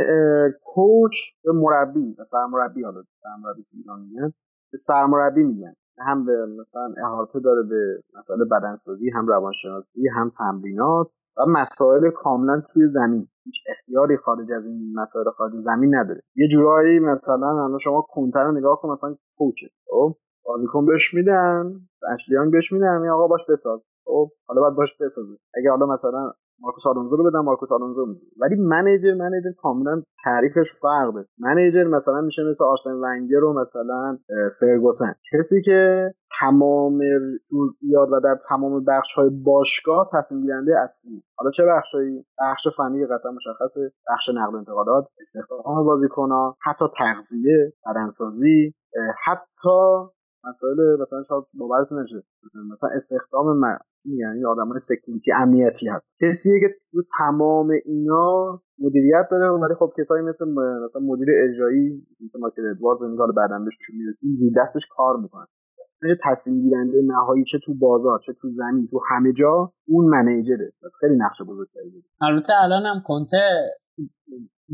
کوچ به مربی مثلا مربی حالا مربی ایران میگن به سرمربی میگن. هم به مثلا احاطه داره به مسائل بدنسازی هم روانشناسی هم تمرینات و مسائل کاملا توی زمین. هیچ اختیاری خارج از این مسائل خارج زمین نداره. یه جورایی مثلا الان شما کنتر رو نگاه کن مثلا کوچه. خب؟ بازیکن بهش میدن اشلیان بهش میدن آقا باش بساز. خب؟ حالا باید باش بسازه. اگه حالا مثلا مارکوس آلونزو رو بدم مارکوس آلونزو میده ولی منیجر منیجر کاملا تعریفش فرق داره منیجر مثلا میشه مثل آرسن ونگر و مثلا فرگوسن. کسی که تمام جزئیات و در تمام بخش های باشگاه تصمیم گیرنده اصلی. حالا چه بخشایی؟ بخش فنی قطعا مشخصه. بخش نقل انتقالات استخدام بازیکنها حتی تغذیه بدنسازی حتی مسائل مثلا شاید باورتون نشه. مثلا استخدام من یعنی آدمای سکیوریتی امنیتی هست. کسیه که تو تمام اینا مدیریت داره ولی خب کسایی مثل مثلا مدیر اجرایی مثل مایکل ادوارد این حالا بعدا بهش می‌رسیم دستش کار می‌کنه تصمیم گیرنده نهایی چه تو بازار چه تو زمین تو همه جا اون منیجره. خیلی نقش بزرگتری داره. البته الان هم کنته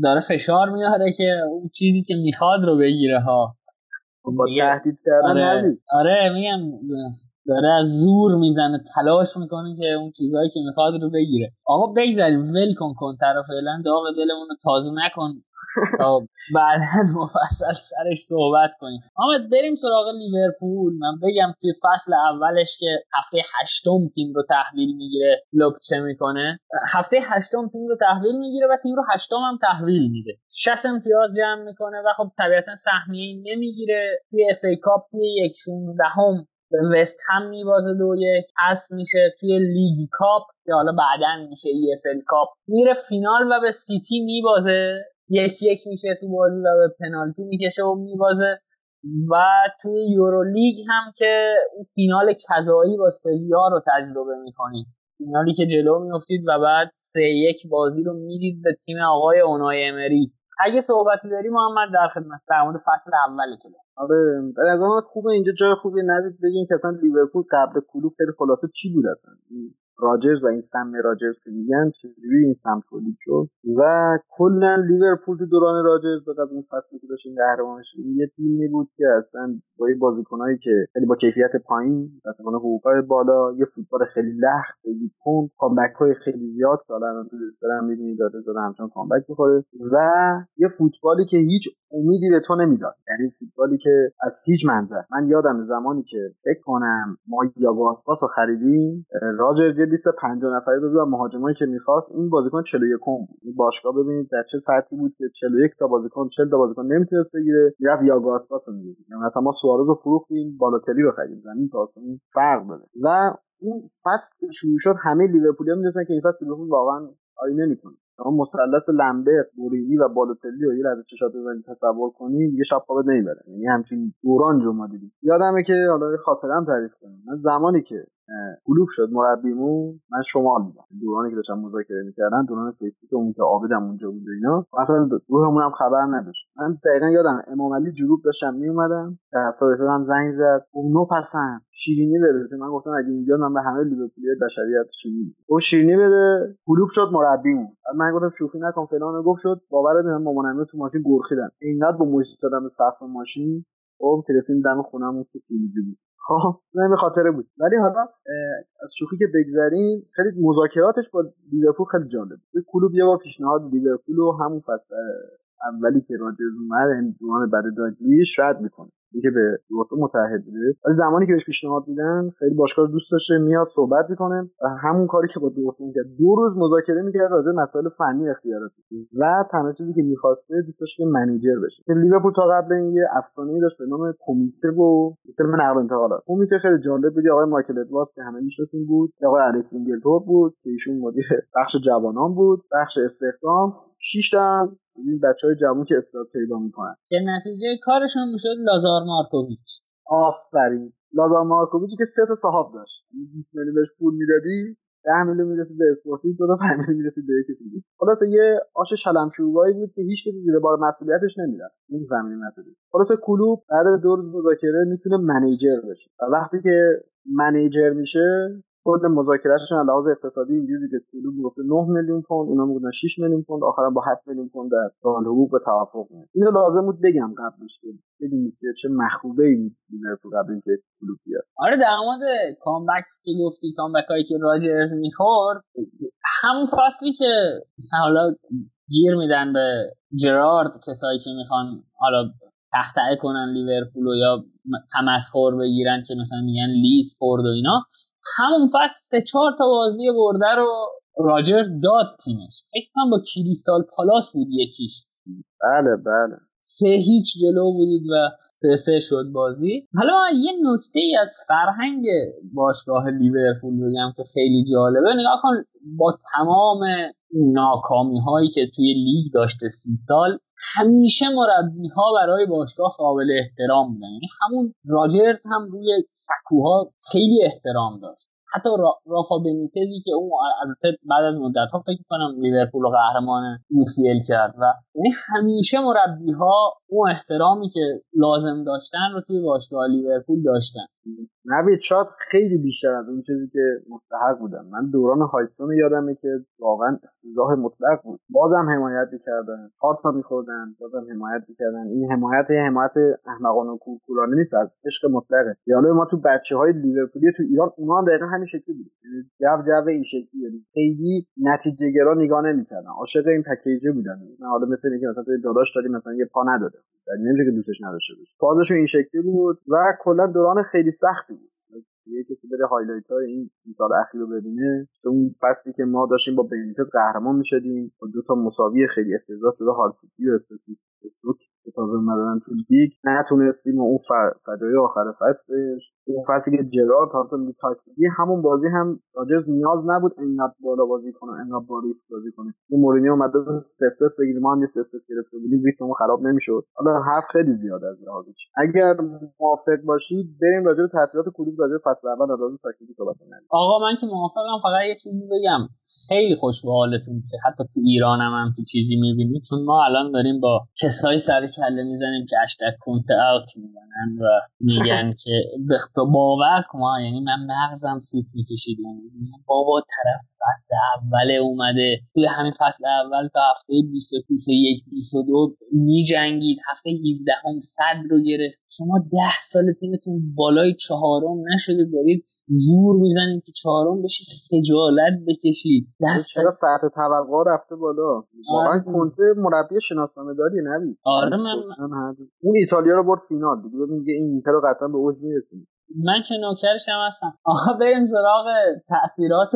داره فشار میاره که اون چیزی که می‌خواد رو بگیره ها. با تهدید کردن آره, آره میگم داره از زور می‌زنه تلاش می‌کنه که اون چیزهایی که می‌خواد رو بگیره. آقا بگذاریم ول کن کن طرف فعلا داغ دلمون رو تازه نکن. خب، بعد مفصل سرش صحبت کنیم. اما بریم سراغ لیورپول. من بگم توی فصل اولش که هفته هشتم تیم رو تحویل می‌گیره کلوپ چه می‌کنه؟ هفته هشتم تیم رو تحویل می‌گیره و تیم رو هشتم هم تحویل میده. 60 امتیاز جمع می‌کنه و خب طبیعتا سهمیه نمی‌گیره. توی FA Cup توی یک 16 هم به وست هم میبازه دو یک. اصل میشه توی League Cup که حالا بعدا میشه EFL Cup. میره فینال و به سیتی میبازه. یک یک میشه تو بازی و به پنالتی می‌کشه و میبازه. و توی یورو لیگ هم که اون فینال کذایی با سویا رو تجربه می‌کنید فینالی که جلو میفتید و بعد سه یک بازی رو می‌دید به تیم آقای اونای امری. اگه صحبتی داری محمد در خدمت در مورد فصل اول که آره از خوبه. اینجا جای خوبی ندید بگین که اصلا لیورپول قبل کلوب خیلی خلاصه چی بود اصلا؟ راجرز و این سم راجرز که میگن چجوری این سم تولید شد؟ و کلا لیورپول تو دوران راجرز به قبل اون فصلی که داشتیم قهرمانش یه تیمی بود که اصلا با این بازیکنایی که خیلی با کیفیت پایین مثلا حقوقای بالا یه فوتبال خیلی لخت خیلی پوند کامبک های خیلی زیاد که الان تو هم می‌بینید داده داره همچنان کامبک می‌خوره و یه فوتبالی که هیچ امیدی به تو نمی‌داد. یعنی فوتبالی که از هیچ منظر من یادم زمانی که فکر کنم ما یاگو رو خریدیم راجر لیست 50 نفره بود و مهاجمایی که می‌خواست این بازیکن 41 بود. این باشگاه ببینید در چه سطحی بود که 41 تا بازیکن 40 تا بازیکن نمی‌تونست بگیره. می‌رفت یاگو آسپاس رو می‌گیره. یعنی مثلا ما سوارز رو فروختیم بالاتری رو خریدیم. زمین تا آسمون فرق داره. و اون فصل شروع شد همه لیورپولیا می‌دونن که این فصل لیورپول واقعا آینه می‌کنه شما مثلث لمبه بورینی و بالوتلی و یه لحظه چشات بزنید تصور کنی دیگه شب خوابت نمی‌بره. یعنی همچین دوران جو ما دیدیم یادمه که حالا خاطرم تعریف کنم. من زمانی که کلوب شد مربیمون. من شمال بودم. دورانی که داشتم مذاکره می‌کردن دوران اون که عابدم اونجا بود و اینا. اصلا روحمون هم خبر نداشت. من دقیقا یادم امام علی جروب داشتم میومدم در هم زنگ زد. اون نو پسند. شیرینی بده. من گفتم اگه اینجا من به همه لیورپولی بشریت شیرینی او شیرینی بده. کلوب شد مربیمون. من گفتم شوخی نکن فلان. گفت شد باورت نمیشه مامانم تو ماشین گرخیدن اینقدر با مشت دادم به سقف ماشین. او تلفن دم خونم که فیلزی بود. خب این خاطره بود. ولی حالا از شوخی که بگذریم خیلی مذاکراتش با لیورپول خیلی جالب بود. کلوب یه بار پیشنهاد لیورپول و همون فصل اولی که راجرز اومد این دوران بعد داگلیش رد می‌کنه. دیگه به متحد بوده. ولی زمانی که بهش پیشنهاد میدن خیلی باشگاه رو دوست داشته میاد صحبت می‌کنه و همون کاری که با دورتموند کرد دو روز مذاکره می‌کرد راجع مسائل فنی اختیاراتی و تنها چیزی که می‌خواسته دوست داشت که manager بشه. که لیورپول تا قبل این یه افسانه داشت به نام کمیته و سیستم نقل انتقالات. کمیته خیلی جالب بود. آقای مایکل ادوارد که همه می‌شناسین بود. آقای الکس اینگلتورپ بود که ایشون مدیر بخش جوانان بود. بخش استخدام. 6 تا این بچه های جوون که استعداد پیدا می‌کنن. که نتیجه کارشون می‌شد لازار مارکوویچ. آفرین. لازار مارکوویچی که سه تا صاحب داشت. 20 میلیون بهش پول می‌دادی 10 میلیون می‌رسید به اسپورتینگ دو تا 5 میلیون می‌رسید به یکی دیگه. خلاص یه آش شلم شوربایی بود که هیچ کسی زیر بار مسئولیتش نمی‌رفت. این زمین مسئولیت خلاص کلوپ بعد دو روز مذاکره می‌تونه manager بشه. و وقتی که manager میشه کل مذاکرهشون لحاظ اقتصادی اینجوری که کلوپ گفته 9 میلیون پوند اونا می‌گفتن 6 میلیون پوند آخرا با 7 میلیون پوند در سال حقوق به توافق میاد اینو لازم بود بگم قبلش که بدونید که چه مخروبه ای بود لیورپول قبل اینکه کلوب بیاد. آره در مورد کامبک که گفتی کامبک هایی که راجرز می‌خورد همون فصلی که حالا گیر میدن به جرارد کسایی که می‌خوان حالا تختعه کنن لیورپول یا تمسخر بگیرن که مثلا میگن لیز خورد و اینا همون فصل سه چهار تا بازی برده رو راجرز داد تیمش. فکر کنم با کریستال پالاس بود یکیش. بله بله. سه هیچ جلو بودید و سه سه شد بازی. حالا یه نکته ای از فرهنگ باشگاه لیورپول بگم که خیلی جالبه. نگاه کن با تمام ناکامی هایی که توی لیگ داشته سی سال همیشه مربی ها برای باشگاه قابل احترام بودن. یعنی همون راجرز هم روی سکوها خیلی احترام داشت. حتی رافا بنیتزی که اون البته بعد از مدت ها فکر کنم لیورپول رو قهرمان یوسیل کرد و یعنی همیشه مربی ها اون احترامی که لازم داشتن رو توی باشگاه لیورپول داشتن. نوید شاید خیلی بیشتر از اون چیزی که مستحق بودن من دوران هایستون یادمه که واقعا افتضاح مطلق بود. بازم حمایت می‌کردن هات میخوردن بازم حمایت می‌کردن. این حمایت یه حمایت احمقانه و کورکورانه نیست از عشق مطلقه. یعنی ما تو بچه های لیورپولی تو ایران اونا هم دقیقا همین شکلی بود. یعنی جو جو این شکلی. یعنی خیلی نتیجه گرا نگاه نمی‌کردن. عاشق این پکیجه بودن. حالا مثل اینکه مثلا داداش داری مثلا یه پا نداده. یعنی نمیشه که دوستش نداشته باشه. فازشون این شکلی بود و کلا دوران خیلی سختی. بود یه کسی بره highlight های این سال اخیر رو ببینه. تو اون فصلی که ما داشتیم با بنیتز قهرمان می‌شدیم. با دو تا مساوی خیلی افتضاح شده هال سیتی و استوک که تازه اومدن تو لیگ. نتونستیم اون فدای آخر فصلش. اون فصلی که جرارد میگه تاکتیکی همون بازی هم راجز نیاز نبود اینقدر بالا بازی کنه اینقدر با ریسک بازی کنه. اون مورینیو اومد صفر صفر بگیره ما هم یه صفر گرفته بودیم ریتم خراب نمی‌شد. حالا حرف خیلی زیاد از لحاظش. اگر موافق باشید بریم راجع به تاثیرات کلوب راجع به فصل اول از لحاظ تاکتیکی صحبت کنیم. آقا من که موافقم. فقط یه چیزی بگم. خیلی خوش به حالتون که حتی تو ایران هم, هم تو چیزی می‌بینید چون ما الان داریم با کسایی سر کله می‌زنیم که اشتک کنت اوت می‌زنن و میگن که باور کن یعنی من مغزم سوت می‌کشید بابا طرف فصل اول اومده. توی همین فصل اول تا هفته 22 21 22 میجنگید. هفته 17 هم صد رو گرفت. شما ده سال تیمتون بالای چهارم نشده. دارید زور می‌زنید که چهارم بشید خجالت بکشید. دست چرا سطح توقع رفته بالا؟ واقعا آره. کنته مربی شناسنامه داری نبی آره من اون ایتالیا رو برد فینال. دیگه ببین این اینتر رو قطعا به اوج می‌رسید من که نوکرشم هستم. آقا بریم سراغ تاثیرات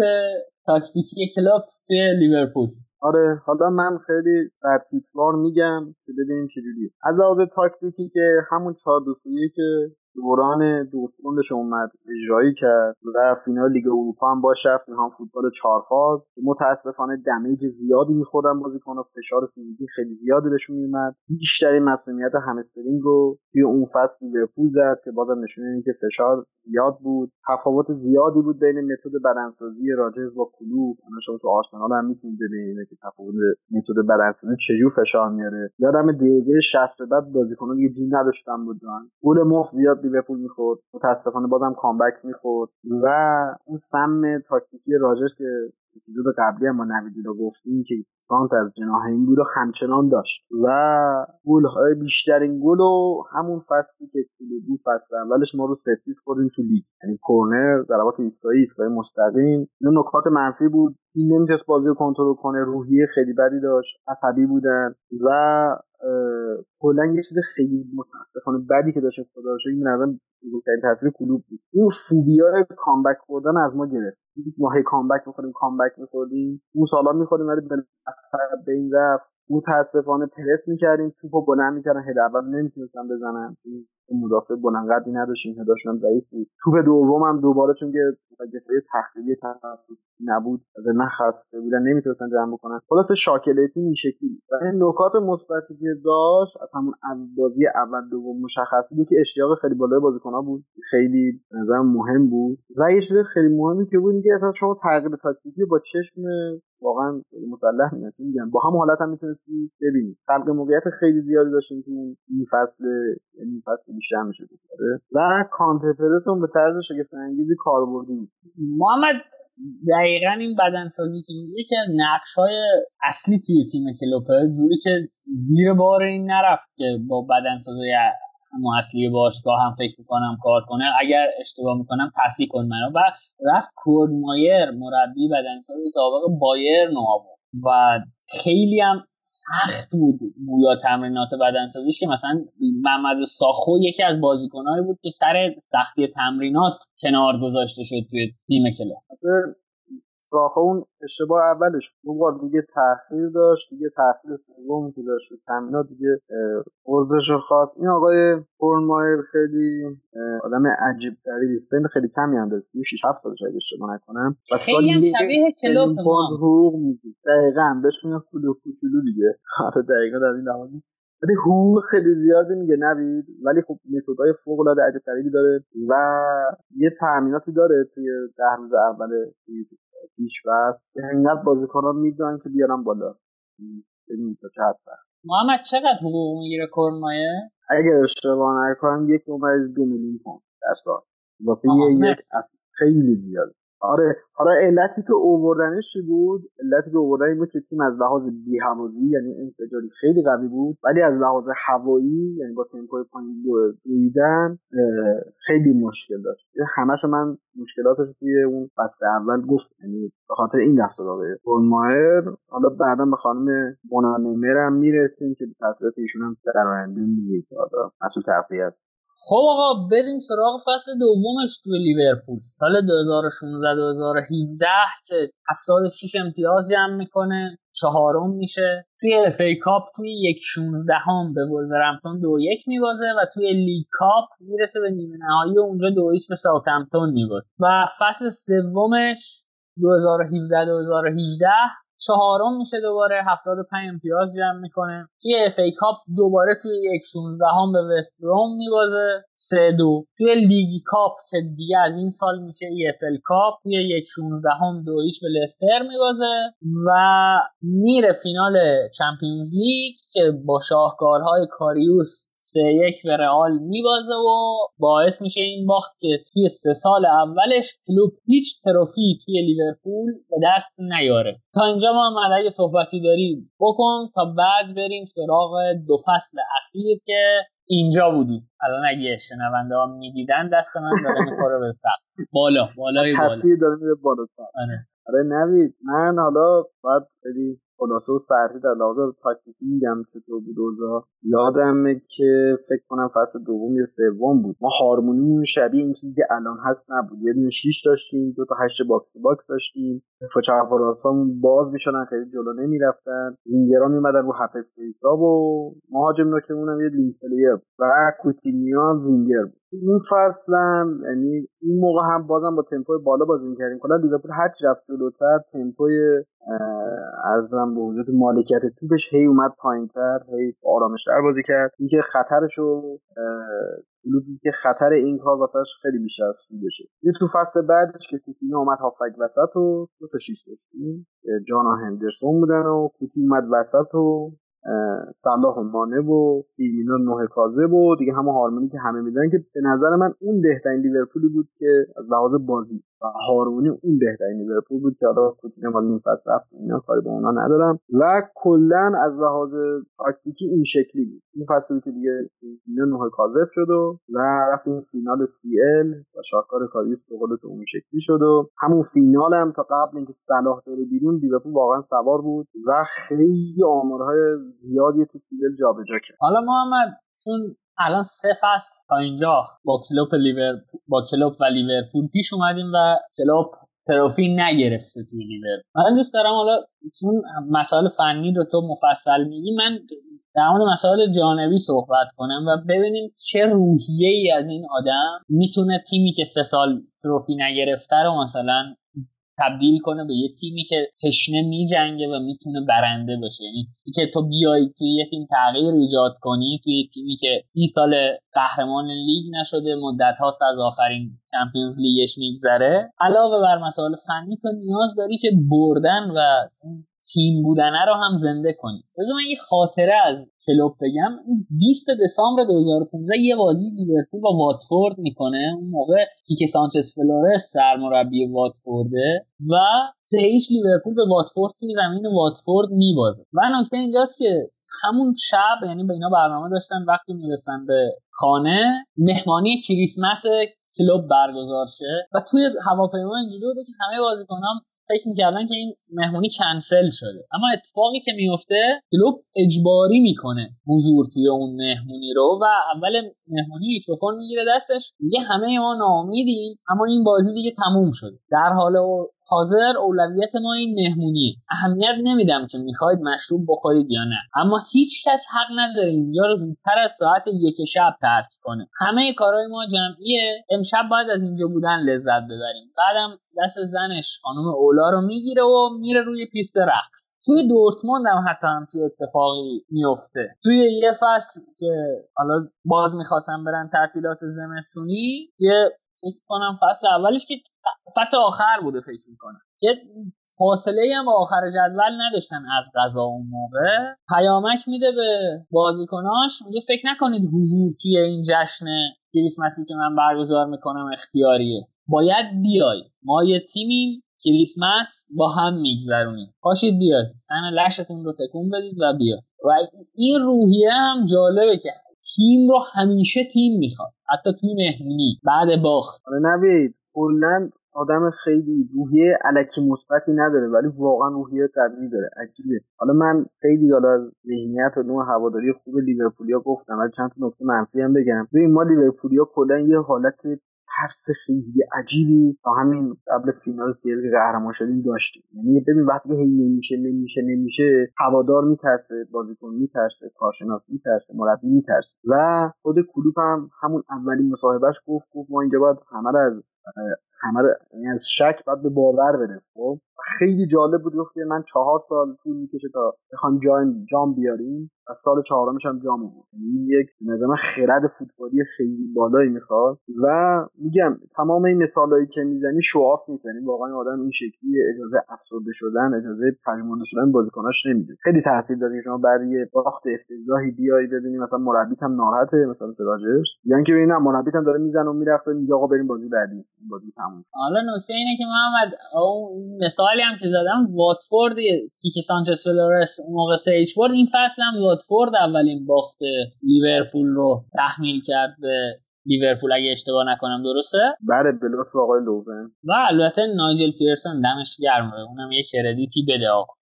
تاکتیکی کلوپ توی لیورپول. آره حالا من خیلی ترتیبوار میگم که ببینیم چجوریه. از لحاظ تاکتیکی که همون چهار دو که دوران دورتموندش اومد اجرایی کرد و فینال لیگ اروپا هم باش رفت هم فوتبال چهارفاز متاسفانه damage زیادی میخوردن بازیکن فشار فیزیکی خیلی زیادی بهشون میومد بیشتری مسئولیت همسترینگ رو توی اون فصل لیورپول زد که بازم نشون این که فشار زیاد بود. تفاوت زیادی بود بین متد بدنسازی راجرز با کلوپ. شما تو آرسنال هم می‌تونید ببینید که تفاوت متد بدنسازی چجور فشار میاره. یادم دقیقه 60 بعد بازیکنان یه جون نداشتن بودن گل مفت زیاد لیورپول می‌خورد. متاسفانه بازم comeback می‌خورد. و اون سم تاکتیکی راجرز که اپیزود قبلی ما نویدی رو گفتیم که سانتر از جناحین بود و همچنان داشت. و گل های بیشترین گل و همون فصلی که بود فصل اولش ما رو set piece خوردیم تو لیگ. یعنی کرنر ضربات ایستگاهی ایستگاهی مستقیم. این نکات منفی بود. این نمی‌تونست بازی رو کنترل کنه روحیه خیلی بدی داشت عصبی بودن و کلا یه چیز خیلی متاسفانه بدی که داشت خدا رو این نظرم بزرگترین تاثیر کلوب بود. این فوبیا کامبک خوردن از ما گرفت. ما هی کامبک می‌خوریم کامبک میخوردیم اون سالا می‌خوریم ولی به این رفت. متاسفانه پرس می‌کردیم توپو بلند می‌کردن هد اول نمی‌تونستن بزنن. مدافع بلند قدی نداشتیم هداشون ضعیف بود. توپ دوم هم دوباره چون که دفاعی تخریبی نبود از نخسته بودن نمی‌تونستن جمع بکنن. خلاص شاکلتی این شکلی و این نکات مثبتی که داشت از همون بازی اول دوم مشخص بود که اشتیاق خیلی بالای بازیکن‌ها بود. خیلی نظر مهم بود. و یه چیز خیلی مهمی که بود که اصلا شما تغییر تاکتیکی با چشم واقعا مسلح میگم با هم حالت هم می‌تونستی ببینی. خلق موقعیت خیلی زیادی داشتیم تو این فصل یعنی فصل بیشتر میشه و کانتر به طرز شگفت انگیزی کاربردی محمد دقیقا این بدنسازی که میگه که نقش های اصلی توی تیم کلوپه جوری که زیر بار این نرفت که با بدنسازی اصلی باشگاه هم فکر می‌کنم کار کنه. اگر اشتباه می‌کنم پسی کن منو. و رفت کورد مربی بدنساز سابق بایر نو و خیلی هم سخت بود گویا تمرینات بدنسازیش که مثلا محمد ساخو یکی از بازیکنهایی بود که سر سختی تمرینات کنار گذاشته شد توی تیم کلا ساخه اون اشتباه اولش اون بار دیگه تاخیر داشت دیگه تاخیر سوم که داشت تمرینات دیگه ورزش خاص این آقای فورمایر خیلی آدم عجیب غریبی سن خیلی کمی هم داره 36 7 سالش اگه اشتباه نکنم. و هم شبیه کلوب حقوق میگه. دقیقاً بهش میگن کلوب کوچولو دیگه. آره دقیقاً در این لحاظ. ولی حقوق خیلی زیادی میگه نوید. ولی خب متدای فوق العاده عجیب غریبی داره و یه تامیناتی داره توی ده روز اول پیش بست. که انقدر بازیکنان می‌دونن که بیارن بالا. ببینیم تا چه محمد چقدر حقوق می‌گیره کرمایه اگر اشتباه نکنم یک ممیز دو میلیون پوند در سال. واسه یه یک خیلی زیاد آره. حالا علتی که اووردنش بود؟ علتی که اووردن بود که تیم از لحاظ بیهوازی یعنی انفجاری خیلی قوی بود ولی از لحاظ هوایی یعنی با تمپوی پایین دویدن خیلی مشکل داشت. همشو من مشکلاتش توی اون فصل اول گفت. یعنی به خاطر این رفت سراغ ماهر حالا بعدا به خانم مونا نمر هم می‌رسیم که تاثیرات ایشون هم درآینده میگه که حالا مسئول تغذیه است. خب آقا بریم سراغ فصل دومش توی لیورپول. سال 2016 2017 که 76 امتیاز جمع می‌کنه چهارم میشه. توی FA Cup توی یک 16 هم به ولورهمپتون دو یک میبازه و توی League Cup می‌رسه به نیمه نهایی و اونجا دو به ساوثهمپتون میبازه. و فصل سومش 2017 2018 چهارم میشه دوباره 75 امتیاز جمع می‌کنه. توی FA Cup دوباره توی یک 16 هم به وست بروم میبازه. 3 دو. توی League Cup که دیگه از این سال میشه EFL Cup توی یک 16 هم دو هیچ به لستر میبازه و میره فینال Champions League که با شاهکارهای کاریوس سه یک به رئال میبازه و باعث میشه این باخت که توی سه سال اولش کلوپ هیچ trophy توی لیورپول به دست نیاره. تا اینجا ما اگه صحبتی داریم بکن تا بعد بریم سراغ دو فصل اخیر که اینجا بودیم الان اگه شنونده ها می‌دیدن دست من داره می‌خوره به بالا بالای بالا. تصویر داره میره بالا آره. آره نوید من حالا باید خیلی خلاصه و سطحی در لحاظ تاکتیکی میگم چطور بود اوضاع. یادمه که فکر کنم فصل دوم یا سوم بود. ما هارمونی شبیه این چیزی که الان هست نبود. یه دونه شیش داشتیم دو تا هشت box to box داشتیم. فچا باز می‌شدن خیلی جلو نمی‌رفتن. وینگرا میمدن رو half space ا و مهاجم نوکمون یه لینک و کوتینیو وینگر بود. این فصل هم یعنی این موقع هم بازم با تمپوی بالا بازی می‌کردیم. کلا لیورپول هر رفت جلوتر تمپوی ارزم به وجود مالکیت توپش هی اومد پایینتر هی آرامشتر بازی کرد. اینکه خطرش رو کلوپی که خطر این کار واسهش خیلی بیشتر از بشه. یه تو فصل بعدش که کوتینیو اومد هافک وسط و دو تا شیش داشتیم وینالدوم هندرسون بودن و کوتی اومد وسط و صلاح و مانه و فیرمینو نه کاذب و دیگه همه هارمونی که همه میدن که به نظر من اون بهترین لیورپولی بود که از لحاظ بازی. و هارمونی اون بهترین لیورپول بود که حالا کوتینیو مال این فصل رفت اینا کاری با اونا ندارم. و کلا از لحاظ تاکتیکی این شکلی بود. این فصل که دیگه فیرمینو نه کاذب شد و رفتیم فینال سی ال و شاهکار کاریوس به قول اون شکلی شد و همون فینال هم تا قبل اینکه صلاح بره بیرون لیورپول واقعا سوار بود و خیلی آمارهای زیادی تو فینال جابجا کرد. حالا محمد چون الان سه فصل تا اینجا با کلوب با کلوب و لیورپول پیش اومدیم و کلوب تروفی نگرفته توی لیورپول. من دوست دارم حالا چون مسائل فنی رو تو مفصل میگی من در مورد مسائل جانبی صحبت کنم و ببینیم چه روحیه ای از این آدم می‌تونه تیمی که سه سال تروفی نگرفته رو مثلا تبدیل کنه به یه تیمی که تشنه میجنگه و می‌تونه برنده بشه یعنی که تو بیای توی یه تیم تغییر ایجاد کنی توی یه تیمی که سی سال قهرمان لیگ نشده مدت هاست از آخرین چمپیونز لیگش میگذره علاوه بر مسائل فنی تو نیاز داری که بردن و تیم بودنه رو هم زنده کنیم. بذار من یه خاطره از کلوپ بگم. 20 دسامبر 2015 یه بازی لیورپول با واتفورد می‌کنه. اون موقع کیکه سانچز فلورس سرمربی واتفورده و سه لیورپول به واتفورد توی زمین واتفورد میبازه. و نکته اینجاست که همون شب یعنی به اینا برنامه داشتن وقتی می‌رسن به خانه مهمانی کریسمس کلوپ برگزار شه. و توی هواپیما اینجوری بوده که همه بازیکنان فکر می‌کردن که این مهمونی کنسل شده. اما اتفاقی که میفته کلوپ اجباری می‌کنه حضور توی اون مهمونی رو و اول مهمونی میکروفون می‌گیره دستش. میگه همه ما ناامیدیم اما این بازی دیگه تموم شده. در حال حاضر اولویت ما این مهمونی. اهمیت نمیدم که می‌خواید مشروب بخورید یا نه. اما هیچ کس حق نداره اینجا رو زودتر از ساعت یک شب ترک کنه. همه کارهای ما جمعیه. امشب باید از اینجا بودن لذت ببریم. بعدم دست زنش خانم اولا رو می‌گیره و میره روی پیست رقص. توی دورتموند هم حتی همچین اتفاقی میفته توی یه فصل که حالا باز می‌خواستم برن تعطیلات زمستونی یه فکر کنم فصل اولش که فصل آخر بوده فکر می‌کنم. که فاصله هم آخر جدول نداشتن از غذا اون موقع. پیامک میده به بازیکناش میگه فکر نکنید حضور توی این جشن کریسمسی که من برگزار می‌کنم اختیاریه. باید بیای. ما یه تیمیم کریسمس با هم میگذرونیم. پاشید بیاد تن لشتون رو تکون بدید و بیا. و این روحیه هم جالبه که تیم رو همیشه تیم می‌خواد. حتی توی مهمونی. بعد باخت. آره نوید کلا آدم خیلی روحیه علکی مثبتی نداره ولی واقعا روحیه قوی داره. عجیبه. حالا من خیلی حالا ذهنیت و نوع هواداری خوب لیورپولیا گفتم ولی چند تا نکته منفی هم بگم. ببین ما لیورپولیا کلا یه حالت ترس خیلی عجیبی تا همین قبل فینال سیل که قهرمان شدیم داشتیم. یعنی ببین وقتی هی نمیشه نمیشه نمیشه هوادار میترسه بازیکن میترسه کارشناس میترسه مربی میترسه. و خود کلوپ هم همون اولین مصاحبهش گفت گفت ما اینجا باید همه از همه یعنی از شک باید به باور برسه. خب؟ خیلی جالب بود گفت من چهار سال طول می‌کشه تا بخوام جام جام بیاریم. و سال چهارمش هم جام بود. یعنی یک نظام خرد فوتبالی خیلی بالایی می‌خواد. و میگم تمام این مثالهایی که می‌زنی شواف نیست. یعنی واقعا آدم این شکلی اجازه افسرده شدن اجازه پژمرده شدن بازیکناش نمیده. خیلی تاثیر داره شما بعد یه باخت افتضاحی بیای ببینی مثلا مربیت هم ناراحته مثلا سراجرز یعنی که ببینم مربیت هم داره می‌زنه و می‌رفته میگه آقا بریم بازی بعدی. بازی تموم حالا نکته اینه که محمد اون مثالی هم که زدم واتفورد کیکه سانچز فلورس اون موقع سیج برد این فصل هم واتفورد اولین باخت لیورپول رو تحمیل کرد به لیورپول اگه اشتباه نکنم درسته؟ بله به لطف آقای لوون. و البته نایجل پیرسون دمش گرمه اونم یه credit ی بده آقا.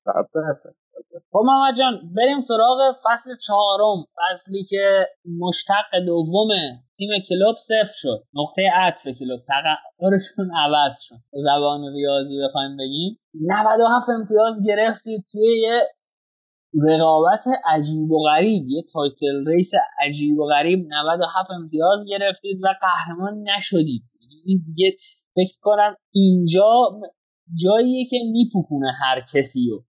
خب محمد جان بریم سراغ فصل چهارم. فصلی که مشتق دوم تیم کلوپ صفر شد. نقطه عطف کلوپ. تقررشون عوض شد. زبان ریاضی بخوایم بگیم. 97 امتیاز گرفتید توی یه رقابت عجیب و غریب. یه title race عجیب و غریب. 97 امتیاز گرفتید و قهرمان نشدید. این دیگه فکر کنم اینجا جاییه که میپکونه هر کسی رو.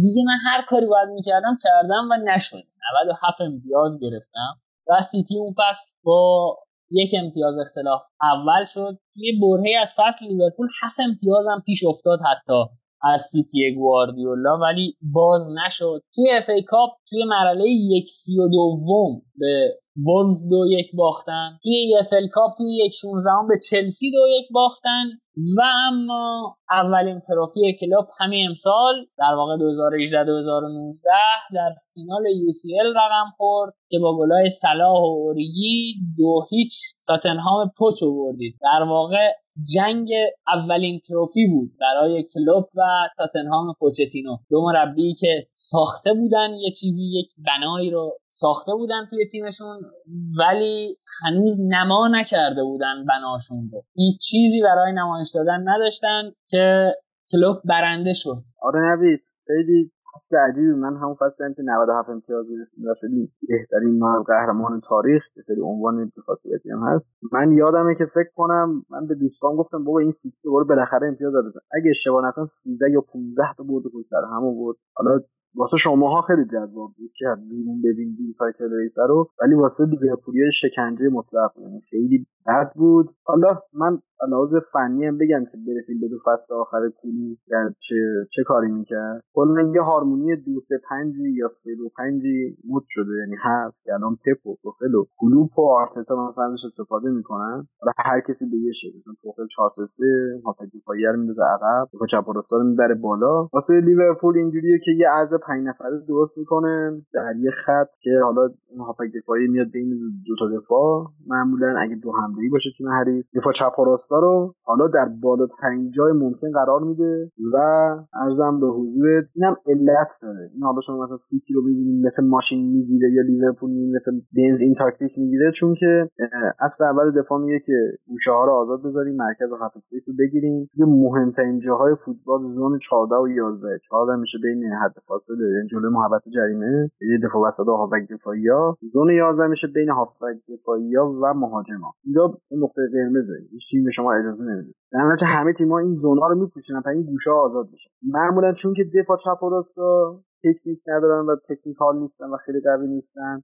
دیگه من هر کاری باید می‌کردم کردم و نشد. 97 امتیاز گرفتم. و سیتی اون فصل با یک امتیاز اختلاف اول شد. توی برهه از فصل لیورپول 7 امتیاز هم پیش افتاد حتی از سیتی گواردیولا ولی باز نشد. توی FA Cup توی مرحله یک سی و دوم به وولز دو یک باختن. توی EFL Cup توی یک 16 به چلسی دو یک باختن. و اما اولین trophy کلوپ همین امسال در واقع 2018 2019 در فینال UCL رقم خورد که با گلای صلاح و اوریگی دو هیچ. تاتنهام پچ بردید در واقع جنگ اولین تروفی بود برای کلوب و تاتنهام پوچتینو. دو مربی که ساخته بودن یه چیزی یک بنایی رو ساخته بودن توی تیمشون ولی هنوز نما نکرده بودن بناشون رو. هیچ چیزی برای نمایش دادن نداشتن که کلوپ برنده شد. آره نوید خیلی فصل عجیبی من همون فصل که 97 امتیاز شدیم بهترین قهرمان تاریخ که سری عنوان خاصیتی هم هست. من یادمه که فکر کنم من به دوستان گفتم بابا این سیتی برو بالاخره امتیاز داده. اگه اشتباه نکنم 13 یا 15 تا برد سر هم بود حالا واسه شماها خیلی جذاب بود که بیرون ببینید این title race رو ولی واسه لیورپولی شکنجه مطلق یعنی خیلی بد بود. حالا من لحاظ فنی هم بگم که برسیم به دو فصل آخر کولی چه چه کاری می‌کرد؟ کلا یه هارمونی دو سه پنجی یا سه دو پنجی مد شده. یعنی هست که الان پپ و توخل و و آرتتا مثلا ازش استفاده می‌کنن حالا هر کسی به یه شکل مثلا توخل 4 3 3 هافک دفاعی رو میندازه عقب و چپ رو می‌بره بالا. واسه لیورپول اینجوریه که یه عرض پنج نفره درست می‌کنه در یه خط که حالا اون هافک دفاعی میاد بین دو تا دفاع. معمولا اگه دو حمله باشه تیم حریف دفاع چپ و راستا رو. حالا در بالاترین جای ممکن قرار میده و ارزم به حضورت اینم علت داره. این حالا شما مثلا سیتی رو ببینید مثل ماشین می‌گیره یا لیورپول مثل بنز این تاکتیک می‌گیره. چون که اصل اول دفاع میگه که گوشه ها رو آزاد بذاریم مرکز و هاف رو بگیریم. یه مهمترین جاهای فوتبال زون 14 و 11 14 میشه بین حد فاصله یعنی جلوی محبت جریمه. یه دفاع وسط و هافبک دفاعی ها زون 11 میشه بین هافبک دفاعی ها و مهاجما. اینجا نقطه قرمزه. هیچ تیم شما اجازه نمیده. در همه تیم‌ها این زونا رو میپوشونن تا این گوشه آزاد بشه. معمولا چون که دفاع چپ و راستا تکنیک ندارن و technical نیستن و خیلی قوی نیستن.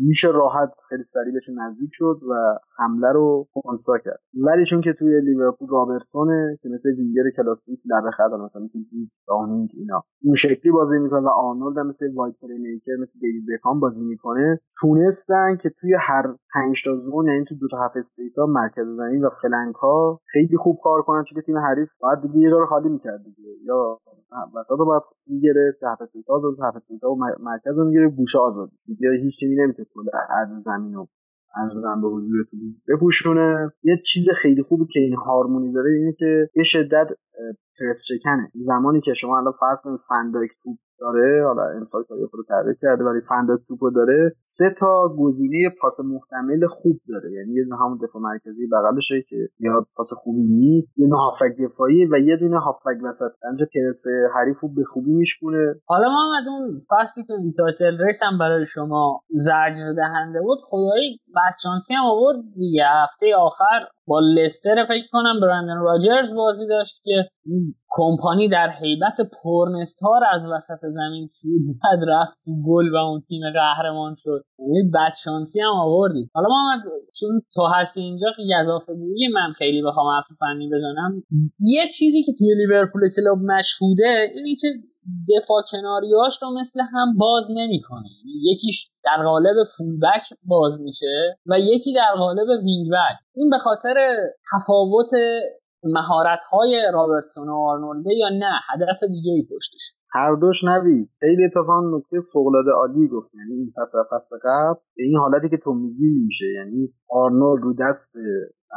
میشه راحت خیلی سریع بهش نزدیک شد و حمله رو خونسا کرد. ولی چون که توی لیورپول رابرتسونه که مثل وینگر کلاسیک لبه خط مثلا مثل دانینگ اینا اون شکلی بازی می‌کنه و آرنولد هم مثل wide playmaker مثل دیوید بکام بازی می‌کنه تونستن که توی هر پنج تا zone یعنی تو دو تا half space ها مرکز زمین و flank ها خیلی خوب کار کنن چون که تیم حریف باید دیگه یه خالی می‌کرد دیگه. یا وسط رو باید می‌گرفت هفت دو half space ها و مرکز رو می‌گرفت گوشه آزاد. دیگه هیچ چیزی نمی‌تونه کل عرض زمین رو عرضم به حضورتون بپوشونه. یه چیز خیلی خوبی که این هارمونی داره اینه که یه شدت پرس شکنه. زمانی که شما الان فرض کنید فن‌دایک توپ داره حالا امسال یه خورده تغییر کرده ولی فن‌دایک توپو داره. سه تا گزینه پاس محتمل خوب داره. یعنی یه دونه همون دفاع مرکزی بغلشه که یا پاس خوبی نیست. یه دونه هافک دفاعی و یه دونه هافک وسط. اونجا پرس حریف به خوبی میشکونه. حالا محمد اون فصلی که ویتاتل ریس هم برای شما زجر دهنده بود خدایی بدشانسی هم آورد دیگه. هفته آخر با لستر فکر کنم برندن راجرز بازی داشت که کمپانی در حیبت پرنستار از وسط زمین چود زد رفت گل و اون تیم قهرمان شد. یعنی بد شانسی هم آوردی. حالا ما چون تو هستی اینجا اضافه گویی من خیلی بخوام حرف فنی بزنم. یه چیزی که توی لیورپول کلوپ مشهوده اینی که دفاع کناریاش رو مثل هم باز نمی‌کنه. یعنی یکیش در قالب full back باز میشه و یکی در قالب wing back این به خاطر تفاوت مهارت های رابرتسون و آرنولده یا نه؟ هدف دیگه ای پشتش. هر دوش نوید. خیلی اتفاقا نکته فوقالعاده عالی گفت. یعنی این فصل فصل قبل این حالتی که تو میگی میشه. یعنی آرنولد رو دست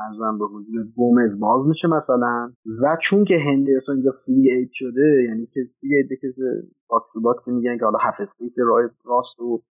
عرضم به حضور گومز باز میشه مثلا. و چون که هندرسون اینجا free eight شده یعنی که free eight که box to box میگن که حالا half space راست و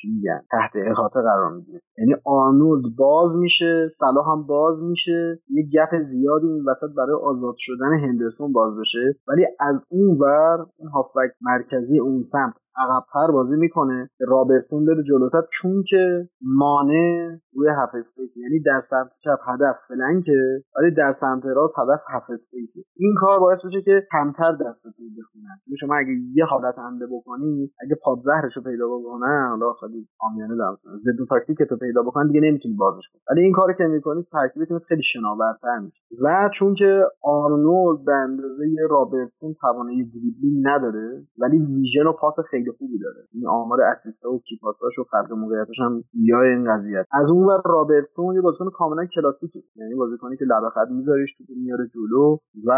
چی میگن؟ تحت احاطه قرار می‌گیره. یعنی آرنولد باز میشه صلاح هم باز میشه یه gap زیادی این وسط برای آزاد شدن هندرسون باز بشه. ولی از اون ور این هافبک مرکزی اون سمت عقبتر بازی می‌کنه. رابرتسون بره جلوتر چون که مانه روی half space یعنی در سمت چپ هدف flank ه ولی در سمت راست هدف half space این کار باعث میشه که کمتر دستتون بخونن. یعنی شما اگه یه حالت حمله بکنی اگه پادزهرش رو پیدا بکنن حالا خیلی عامیانه دارم ضد تاکتیک تو پیدا بکنن دیگه نمی‌تونی بازش کنی. ولی این کاری که می‌کنی ترکیبتون خیلی شناورتر میشه. و چون که آرنولد به اندازه رابرتسون توانایی دریبلینگ نداره ولی vision و پاس خیلی خیلی خوبی داره. این آمار assist ا و key pass اش و خلق موقعیتش هم یا این قضیه از اون ور رابرتسون یه بازیکن کاملا کلاسیکه. یعنی بازیکنی که لبه خط میذاریش تو میاره جلو و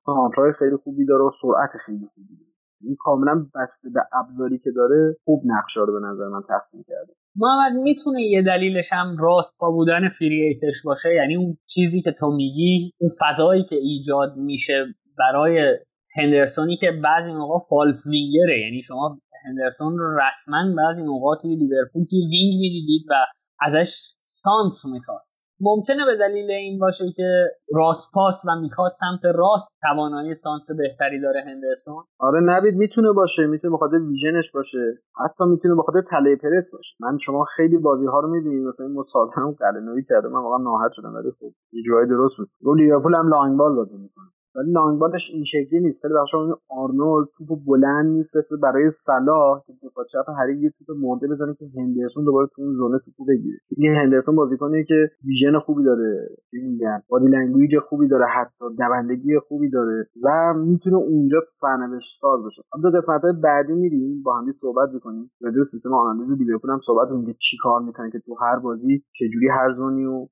سانترای خیلی خوبی داره و سرعت خیلی خوبی داره. این کاملا بسته به ابزاری که داره خوب نقشه رو به نظر من تقسیم کرده. محمد می‌تونه یه دلیلش هم راست با بودن free eight ش باشه؟ یعنی اون چیزی که تو میگی اون فضایی که ایجاد میشه برای هندرسونی که بعضی موقع false winger ه. یعنی شما هندرسون رو رسما بعضی موقع توی لیورپول توی wing می‌دیدید و ازش سانتر می‌خواست. ممکنه به دلیل این باشه که راست پاس و می‌خواد سمت راست توانایی سانتر بهتری داره هندرسون. آره نوید می‌تونه باشه می‌تونه بخاطر vision ش باشه. حتی می‌تونه بخاطر تله پرس باشه. من شما خیلی بازی ها رو می‌بینید مثلا این مصاحبه قلعه‌نوی کرده. من واقعا ناراحت شدم ولی خب یه جایی درست بود. رو لیورپول هم long ball بازی می‌کنه. ولی long ball ش این شکلی نیست. خیلی بخشا اون آرنولد توپ بلند میفرسته برای صلاح که دفاع چپ هری یه توپ مرده بزنه که هندرسون دوباره تو اون zone ه توپ بگیره. این هندرسون بازیکنی که vision خوبی داره. میگن؟ body language خوبی داره حتی دوندگی خوبی داره و می‌تونه اونجا سرنوشت ساز بشه دو قسمت بعدی میریم با هم صحبت می‌کنیم. راجع سیستم آنالیز لیورپول هم صحبت می‌کنیم چی کار می‌کنه که تو هر بازی چجوری هر zone ی و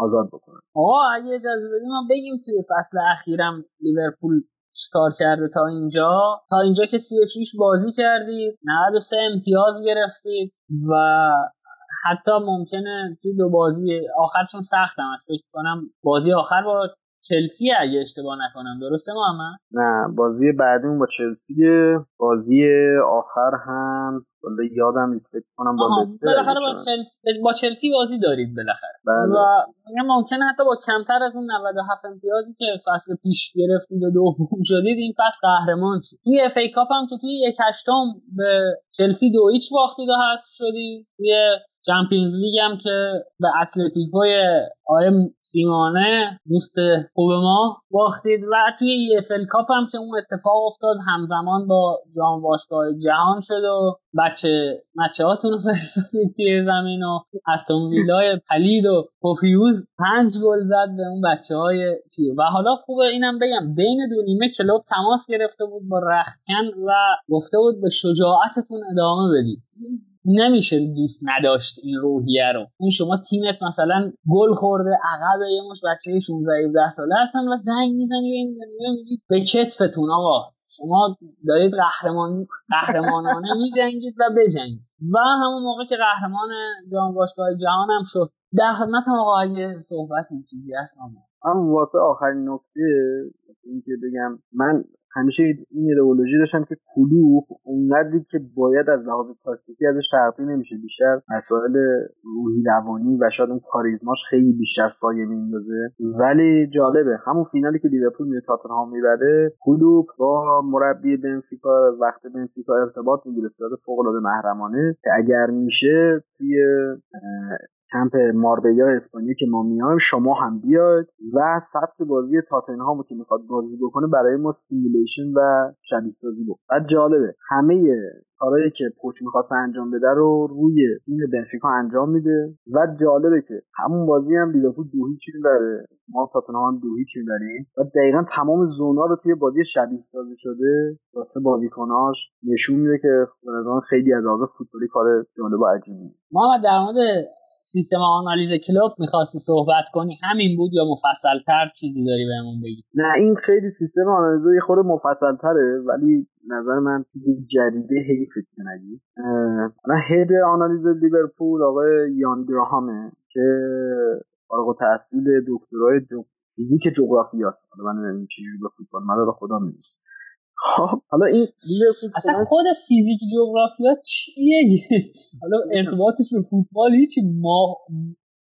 آزاد بکنن آقا اگه اجازه بدیم ما بگیم توی فصل اخیرم لیورپول چیکار کرده تا اینجا؟ تا اینجا که 36 بازی کردید 93 امتیاز گرفتید و حتی ممکنه توی دو بازی آخر چون سختم است فکر کنم بازی آخر با چلسی اگه اشتباه نکنم درسته محمد؟ نه بازی بعدیمون با چلسی بازی آخر هم ولی یادم نیست فکر کنم با لستر بالاخره با چلسی با چلسی بازی دارید بالاخره. بله. و میگم ممکنه حتی با کمتر از اون 97 امتیازی که فصل پیش گرفتید و دوم شدید این فصل قهرمان شد توی اف ای کاپ هم که توی یک هشتم به چلسی دو هیچ باختید و هست شدی توی Champions League هم که به اتلتیکوی آقای سیمئونه دوست خوب ما باختید و توی EFL Cup هم که اون اتفاق افتاد همزمان با جام باشگاه جهان شد و بچه مچه هاتون رو فرستادید توی زمین و استون ویلای پلید و پوفیوز پنج گل زد به اون بچه های چی و حالا خوبه اینم بگم بین دو نیمه کلوپ تماس گرفته بود با رختکن و گفته بود به شجاعتتون ادامه بدید. نمیشه دوست نداشت این روحیه رو. اون شما تیمت مثلا گل خورده عقب یه مش بچه 16 17 ساله هستن و زنگ می‌زنی این میگید به کتفتون آقا. شما دارید قهرمان قهرمانانه میجنگید و بجنگید. و همون موقع که قهرمان جام باشگاه جهان هم شد. در خدمت آقا اگه صحبتی چیزی هست اما واسه آخرین نکته اینکه بگم من همیشه این ایدئولوژی داشتم که کلوب اونقدری که باید از لحاظ تاکتیکی ازش ترقی نمیشه. بیشتر مسائل روحی روانی و شاید اون کاریزماش خیلی بیشتر سایه میندازه ولی جالبه همون فینالی که لیورپول میره تاتنهام می‌بره کلوب با مربی بنفیکا وقت بنفیکا ارتباط می‌گیره صورت فوق العاده محرمانه که اگر میشه توی کمپ ماربیا اسپانیا که ما میایم شما هم بیاید و سبک بازی تاتنهامو که می‌خواد بازی بکنه برای ما simulation و شبیه سازی بود بعد جالبه همه کارهایی که پوچ می‌خواست انجام بده رو روی این بنفیکا انجام میده. و جالبه که همون بازی هم لیورپول دو هیچ می‌بره ما تاتنهام دو هیچ می‌بریم. و دقیقا تمام zone ا رو توی بازی شبیه سازی شده واسه بازیکناش نشون میده که خیلی از لحاظ فوتبالی کار جالب و عجیبی ما در مورد سیستم آنالیز کلوب می‌خواستی صحبت کنی همین بود یا مفصلتر چیزی داری بهمون بگی؟ نه این خیلی سیستم آنالیز یه خود مفصلتره ولی نظر من جدیده حیف که نگی. هد آنالیز لیورپول آقای یان گراهامه که فارغ تحصیل دکترای فیزیک جغرافیاست. حالا من چجوری با فوتبال خدا می‌دونم خب حالا این اصلا خود فیزیک جغرافیا چیه؟ حالا ارتباطش به فوتبال هیچی ما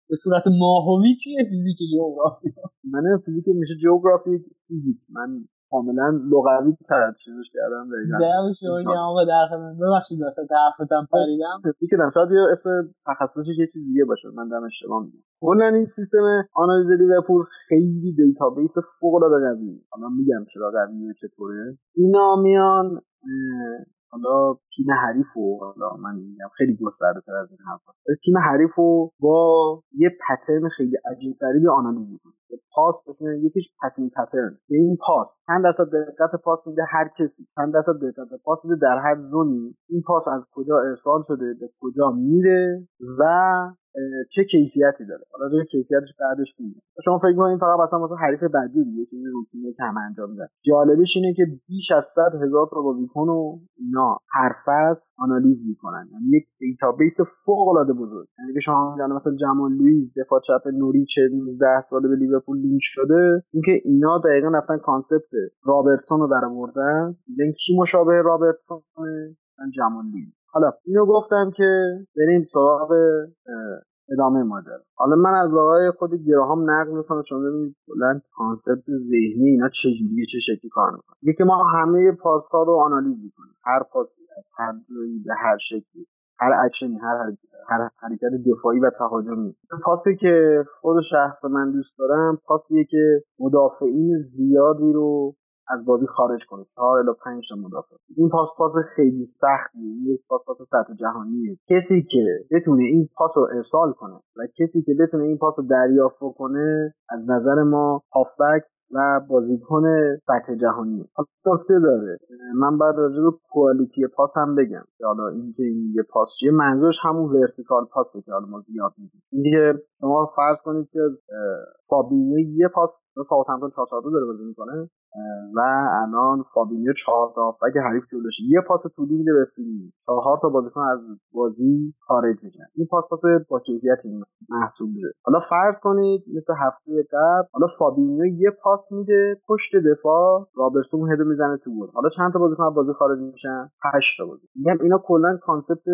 به صورت ماهوی چیه فیزیک جغرافیا؟ من فیزیک میشه جغرافی فیزیک. من کاملا لغوی تر چیزش کردم دقیقا. شما آقا در خدمت. ببخشید واسه حرفتم پریدم. فکر کنم شاید یه اسم تخصصش یه چیز دیگه باشه. من دم اشتباه میگم. کلا این سیستم آنالیز لیورپول خیلی database فوق العاده قویه. حالا میگم چرا قویه چطوره. اینا میان حالا تیم حریف و حالا من میگم خیلی گسترده تر از این حرفا. تیم حریف رو با یه pattern خیلی عجیب غریبی آنالیز می‌کنه. پاس بتونه یکیش passing pattern به این پاس. چند درصد دقت پاس میده هر کسی. چند درصد دقت پاس میده در هر zone ی. این پاس از کجا ارسال شده؟ به کجا میره؟ و چه کیفیتی داره. حالا روی کیفیتش بعدش میگم. شما فکر کنید فقط مثلا واسه حریف بعدی دیگه چیزی روتینی که هم انجام میدن. جالبش اینه که بیش از 100 هزار تا بازیکن و اینا هر فصل آنالیز می‌کنن. یعنی یک database فوق العاده بزرگ. یعنی که شما میگن مثلا جمال لوئیس دفاع چپ نوریچ 19 ساله به لیورپول لینک شده. اینکه اینا دقیقا رفتن concept رابرتسون رو در آوردن. میگن کی مشابه رابرتسون؟ جمال لوئیس. حالا اینو گفتم که بریم سراغ ادامه ماجرا حالا من از آقای خود گراهام نقل می‌کنم شما ببینید کلا concept ذهنی اینا چجوریه چه شکلی کار می‌کنه. که ما همه پاس ها رو آنالیز می‌کنیم. هر پاسی از هر جایی به هر شکلی هر اکشنی هر هر حرکت دفاعی و تهاجمی. پاسی که خود شخص من دوست دارم پاسیه که مدافعین زیادی رو از بازی خارج کنه. چهار الی پنج مدافع. این پاس پاس خیلی سختیه یک پاس پاس سطح جهانیه. کسی که بتونه این پاس رو ارسال کنه و کسی که بتونه این پاس رو دریافت کنه از نظر ما هافبک و بازیکن سطح جهانی. نکته داره. من بعد راجع به quality پاس هم بگم. حالا اینکه این یه پاس چیه منظورش همون vertical پاسه که حالا ما زیاد میگیم اینکه شما فرض کنید که فابینیو یه پاس ساوثهمپتون 4 داره بازی می‌کنه و الان فابینیو چهار تا اگه حریف جلوشه یه پاس طولی میده به فیرمی چهار تا بازیکن از بازی خارج میشن. این پاس پاس با کیفیتی محسوب میشه حالا فرض کنید مثل هفته قبل حالا فابینیو یه پاس میده پشت دفاع رابرتسون هدو می‌زنه تو گل. حالا چند تا بازیکن از بازی خارج میشن؟ 8 تا بازی. میگم اینا کلا concept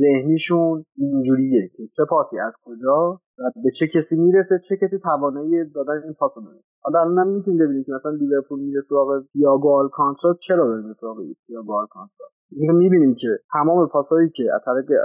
ذهنیشون اینجوریه که چه پاسی از کجا و به چه کسی می‌رسه چه کسی توانایی دادن این پاسو داره. حالا الان می‌تونید ببینید که مثلا لیورپول میره سراغ تییاگو آلکانترا چرا داره سراغ تییاگو آلکانترا؟ می‌بینیم که تمام پاسهایی که از طریق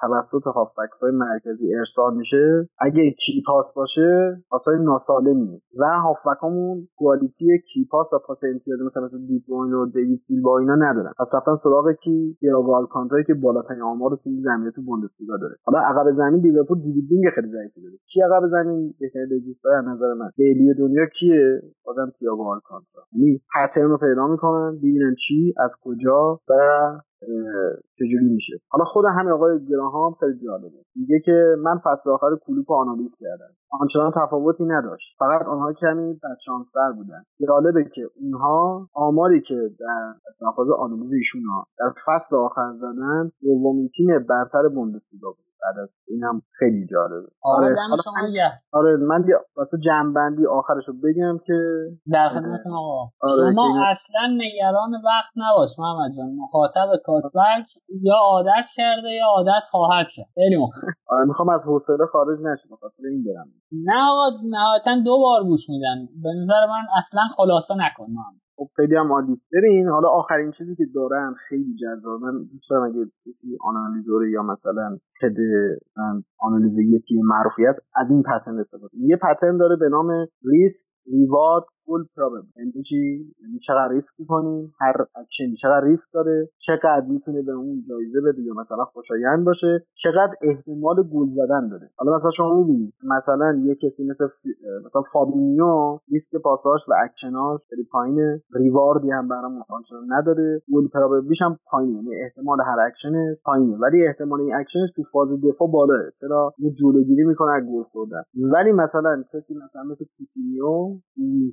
توسط هافبک های مرکزی ارسال میشه. اگه key pass باشه پاسای ناسالمی. و هافبک همون quality key pass و پاس امتیازی مثلا مثل دیپ و دیوید سیلوا اینا ندارن. پس رفتن سراغ کی؟ تیاگو آلکانتارا که بالاترین آمار تو زمین تو بوندسلیگا داره. حالا عقب زمین لیورپول building خیلی ضعیفی داره. کی عقب زمین؟ بهترین regista از نظر من. بیلی دنیا کیه؟ بازم تییاگو آلکانتارا یعنی pattern رو پیدا می‌کنن. ببینن چی از کجا و چجوری میشه. حالا خود همین آقای گراهام خیلی جالبه. میگه که من فصل آخر کلوپ آنالیز کردم. آنچنان تفاوتی نداشت. فقط آنها کمی بدشانستر بودن. جالبه که اونها آماری که در مفاز آنالیز ایشون در فصل آخر زدن دومین تیم برتر بوندسلیگا بود. بعد از اینم خیلی جالبه. آره شما آره من واسه جنبندی آخرشو بگم که در خدمتتون آقا. آره شما اصلا نگران وقت نباش محمد جان. مخاطب کاتبک یا عادت کرده یا عادت خواهد کرد. خیلی مخاطب آره می‌خوام از حوصله خارج نشه بخاطر این برم نه آقا نهایتا دو بار گوش میدن. به نظر من اصلا خلاصه نکن من خب خیلی هم عالی. ببین حالا آخرین چیزی که دارم خیلی جذاب من دوست دارم اگه کسی آنالیزوره یا مثلا خد آنالیز تیم معروفی از این pattern استفاده. یه pattern داره به نام risk reward goal probability. یعنی چی؟ یعنی چقدر ریسک می‌کنیم؟ هر اکشن چقدر ریسک داره؟ چقدر می‌تونه به اون جایزه بده یا مثلا خوشایند باشه؟ چقدر احتمال گل زدن داره؟ حالا مثلا شما می‌بینید مثلا یه کسی مثل مثلا فابینیو ریسک پاساش و اکشناش خیلی پایینه. reward ی هم برام نداره. goal probability ش هم پایینه. یعنی احتمال هر اکشن پایینه. ولی احتمال این اکشنش تو فاز دفاع بالاه چرا؟ یه جلوگیری می‌کنه از گل خوردن. ولی مثلا کسی مثلا مثل کوتینیو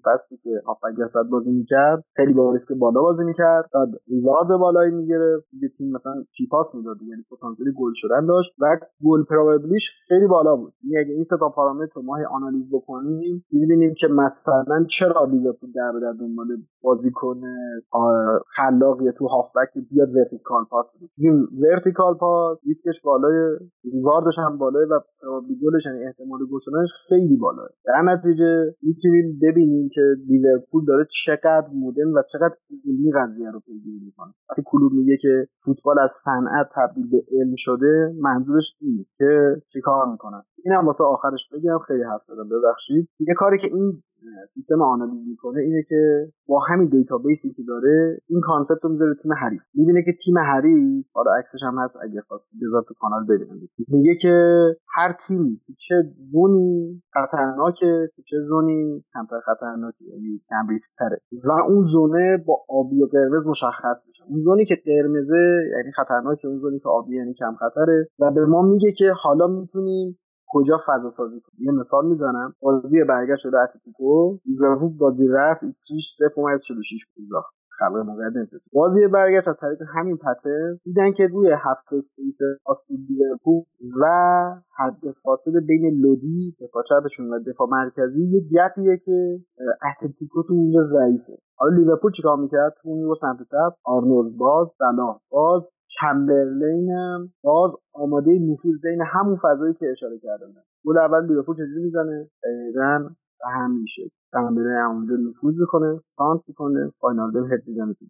فصلی که هافبک جسد بازی می‌کرد. خیلی با ریسک بالا بازی می‌کرد. بعد reward بالایی می‌گرفت. یه تیم مثلا key pass می‌داد. یعنی پتانسیل گل شدن داشت. و goal probability ش خیلی بالا بود. یعنی اگه این سه تا پارامتر ما آنالیز بکنیم می‌بینیم که مثلا چرا لیورپول در به در دنبال بازیکن خلاقیه تو هافبک بیاد vertical pass بده. این vertical pass ریسکش بالای reward ش هم بالای و probability گلش یعنی احتمال گل شدنش خیلی بالاه در نتیجه می‌تونیم ببینیم که لیورپول داره چقدر مدرن و چقدر علمی قضیه رو پیگیری می‌کنه. وقتی کلوپ میگه که فوتبال از صنعت تبدیل به علم شده منظورش اینه که چیکار می‌کنن اینم واسه آخرش بگم خیلی حرف زدم ببخشید. یه کاری که این سیستم آنالیز می‌کنه اینه که با همین database ی که داره این concept رو می‌ذاره تیم حریف. می‌بینه که تیم حریف حالا عکسش هم هست اگه خواستید بذار تو کانال ببینید میگه که هر تیمی چه zone ی خطرناکه چه zone ی کمتر خطرناکه یعنی کم ریسک تره و اون zone ه با آبی و قرمز مشخص میشه. اون zone ی که قرمزه یعنی خطرناکه اون zone ی که آبی یعنی کم خطره. و به ما میگه که حالا می‌تونیم کجا فضا سازی کنیم یه مثال می‌زنم. بازی برگشت شده اتلتیکو لیورپول بازی رفت ایکس 6 0.46 بود خلق موقعیت بازی برگشت از طریق همین پته دیدن که روی هفته سپیس آستون لیورپول و حد فاصله بین لودی دفاع چپشون و دفاع مرکزی یه گپیه که اتلتیکو تو اونجا ضعیفه. حالا لیورپول چیکار می‌کرد؟ تو اون سمت چپ آرنولد باز صلاح باز چمبرلین هم باز آماده نفوذ بین همون فضایی که اشاره کردم. گل اول لیورپول چجوری می‌زنه؟ دقیقا به همین شکل. چمبرلین اونجا نفوذ می‌کنه سانتر می‌کنه واینالدوم هد می‌زنه تو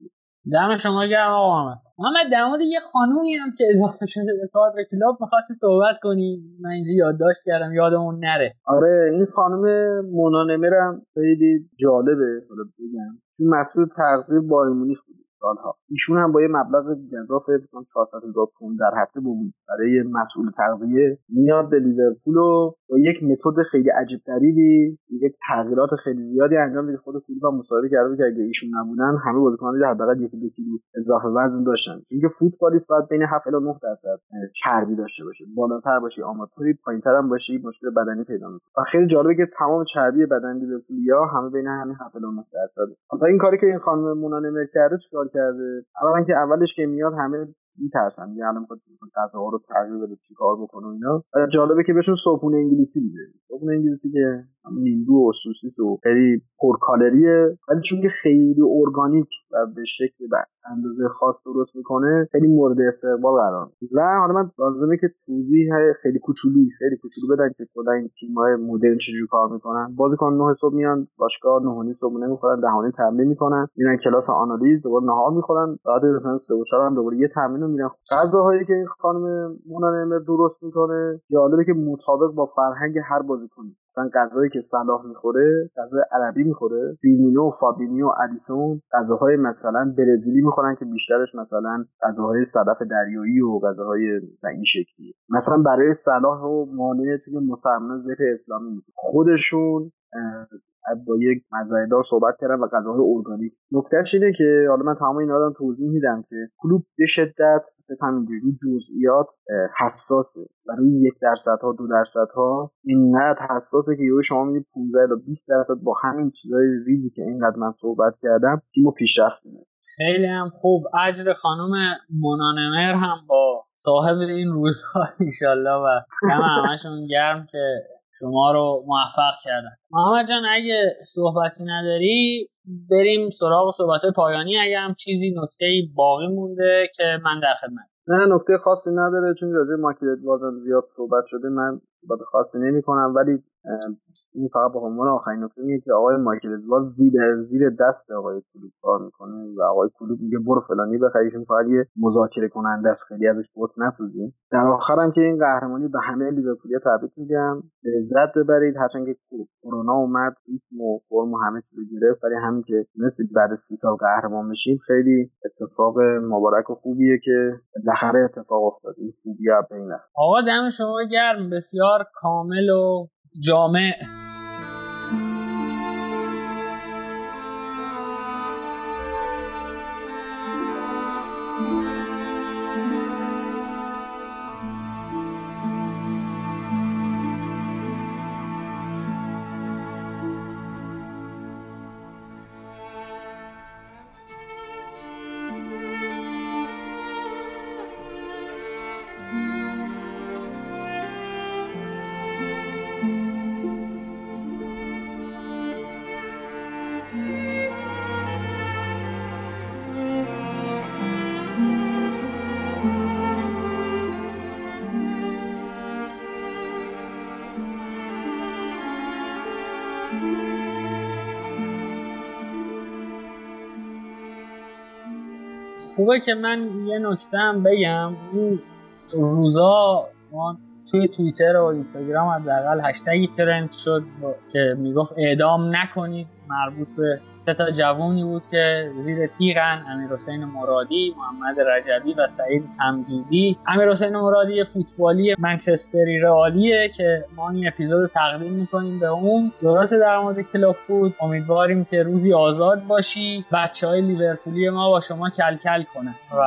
دم شما گرم آقا محمد. محمد در مورد یه خانومی هم که اضافه شده به کادر کلوپ می‌خواستی صحبت کنی؟ من اینجا یادداشت کردم یادمون نره. آره این خانم مونا نمر خیلی جالبه حالا بگم. این مسئول تغذیه با بود سالها ایشون هم با یه مبلغ گذاف 400 هزار پوند در هفته بود. برای مسئول تغذیه میاد به لیورپول و با یک متد خیلی عجیب غریبی یک تغییرات خیلی زیادی انجام میده. خود هم مصاحبه کرده که اگه ایشون نبودن همه بازیکنان حداقل یک دو کیلو اضافه وزن داشتن. چون فوتبالیست باید بین 7 الی 9 درصد چربی داشته باشه. بالاتر باشی آماتوری پایینتر هم باشی مشکل بدنی پیدا می‌کنه. و خیلی جالبه که تمام چربی بدن لیورپولیا همه بین همین 7 الی 9 درصد. حالا این کاری که این خانم مونانمر کرده چیکار کرده اولا که اولش که میاد همه میترسن یه الان می‌خواد غذاها رو تغییر بده چیکار بکنه و اینا. جالبه که بهشون صبحونه انگلیسی میده. صبحونه انگلیسی که نیمرو و سوسیس و خیلی پرکالریه. ولی چون که خیلی ارگانیک و به شکل به اندازه خاص درست می‌کنه خیلی مورد استقبال قرار و حالا من لازمه که توضیح خیلی کوچولی خیلی کوچولو بدن که کلا این های مدرن چجوری کار می‌کنن. بازیکن نه صبح میان باشگاه نه صبح نمی‌خورن دهانی تمرین می‌کنن. میرن کلاس آنالیز دوباره نهار می‌خورن. بعد مثلا سه و چهار هم دوباره یه تمرین رو میرن. غذاهایی که این خانم مونا درست می‌کنه جالبه که مطابق با فرهنگ هر بازیکنی. مثلا غذایی که صلاح می‌خوره غذای عربی می‌خوره. فیرمینو فابینیو الیسون غذاهای مثلا برزیلی می‌خورن که بیشترش مثلا غذاهای صدف دریایی و غذاهای این شکلی مثلا برای صلاح و مانع توی مسلمان ذکر اسلامی خودشون با یک مزایدار صحبت کردن و غذاهای ارگانیک. نکتهش اینه که حالا من تمام اینا رو توضیح میدم که کلوب به شدت همینجوری جزئیات حساسه. و روی یک درصد ها دو درصد ها اینقدر حساسه که یهو شما می‌دید 15 تا 20 درصد با همین چیزای ریزی که اینقدر من صحبت کردم تیمو پیشرفت میده خیلی هم خوب. اجر خانم منانمر هم با صاحب این روزها ایشالله و هم همشون گرم که شما رو موفق کردن. محمد جان اگه صحبتی نداری بریم سراغ صحبت پایانی. اگه هم چیزی نکته باقی مونده که من در خدمت نه نکته خاصی نداره چون راجع ماکیت بازم زیاد صحبت شده من صحبت خاصی نمی کنم ولی این فقط به عنوان آخرین نکته میگه که آقای مایکل ادوارد زیر زیر دست آقای کلوب کار می‌کنه و آقای کلوب میگه برو فلانی بخریشون فقط یه مذاکره کننده است خیلی ازش بوت نسوزیم. در آخرم که این قهرمانی به همه لیورپولیا تبریک میگم. لذت ببرید. هرچند که کرونا اومد ریتم و فرم و همه چیز گرفت ولی همین که مثل بعد سی سال قهرمان بشیم خیلی اتفاق مبارک و خوبیه که بالاخره اتفاق افتاد. این خوبی بین. آقا دم شما گرم. بسیار کامل و جامع خوبه که من یه نکته هم بگم این روزا ما توی توییتر و اینستاگرام حداقل هشتگی ترند شد که می‌گفت اعدام نکنید. مربوط به سه تا جوونی بود که زیر تیغن امیر حسین مرادی محمد رجبی و سعید تمجیدی امیر حسین مرادی فوتبالی منچستری رئالیه که ما این اپیزود تقدیم می‌کنیم به اون. درست در مورد کلوب بود. امیدواریم که روزی آزاد باشی. بچه های لیورپولی ما با شما کلکل کل کنن و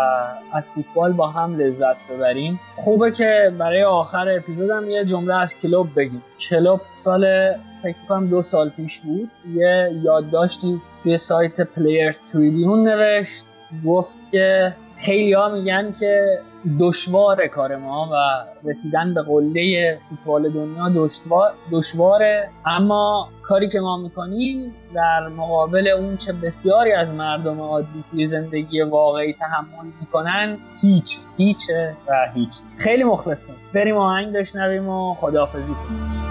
از فوتبال با هم لذت ببریم. خوبه که برای آخر اپیزودم یه جمله از کلوب بگیم. کلوب سال فکر کنم دو سال پیش بود. یه یادداشتی توی سایت پلیر تریلیون نوشت. گفت که خیلی ها میگن که دشوار کار ما و رسیدن به قله فوتبال دنیا دشوار دشواره اما کاری که ما می‌کنیم در مقابل اون چه بسیاری از مردم عادی توی زندگی واقعی تحمل می‌کنن هیچ. هیچه و هیچ. خیلی مخلصیم. بریم آهنگ بشنویم و خداحافظی کنیم.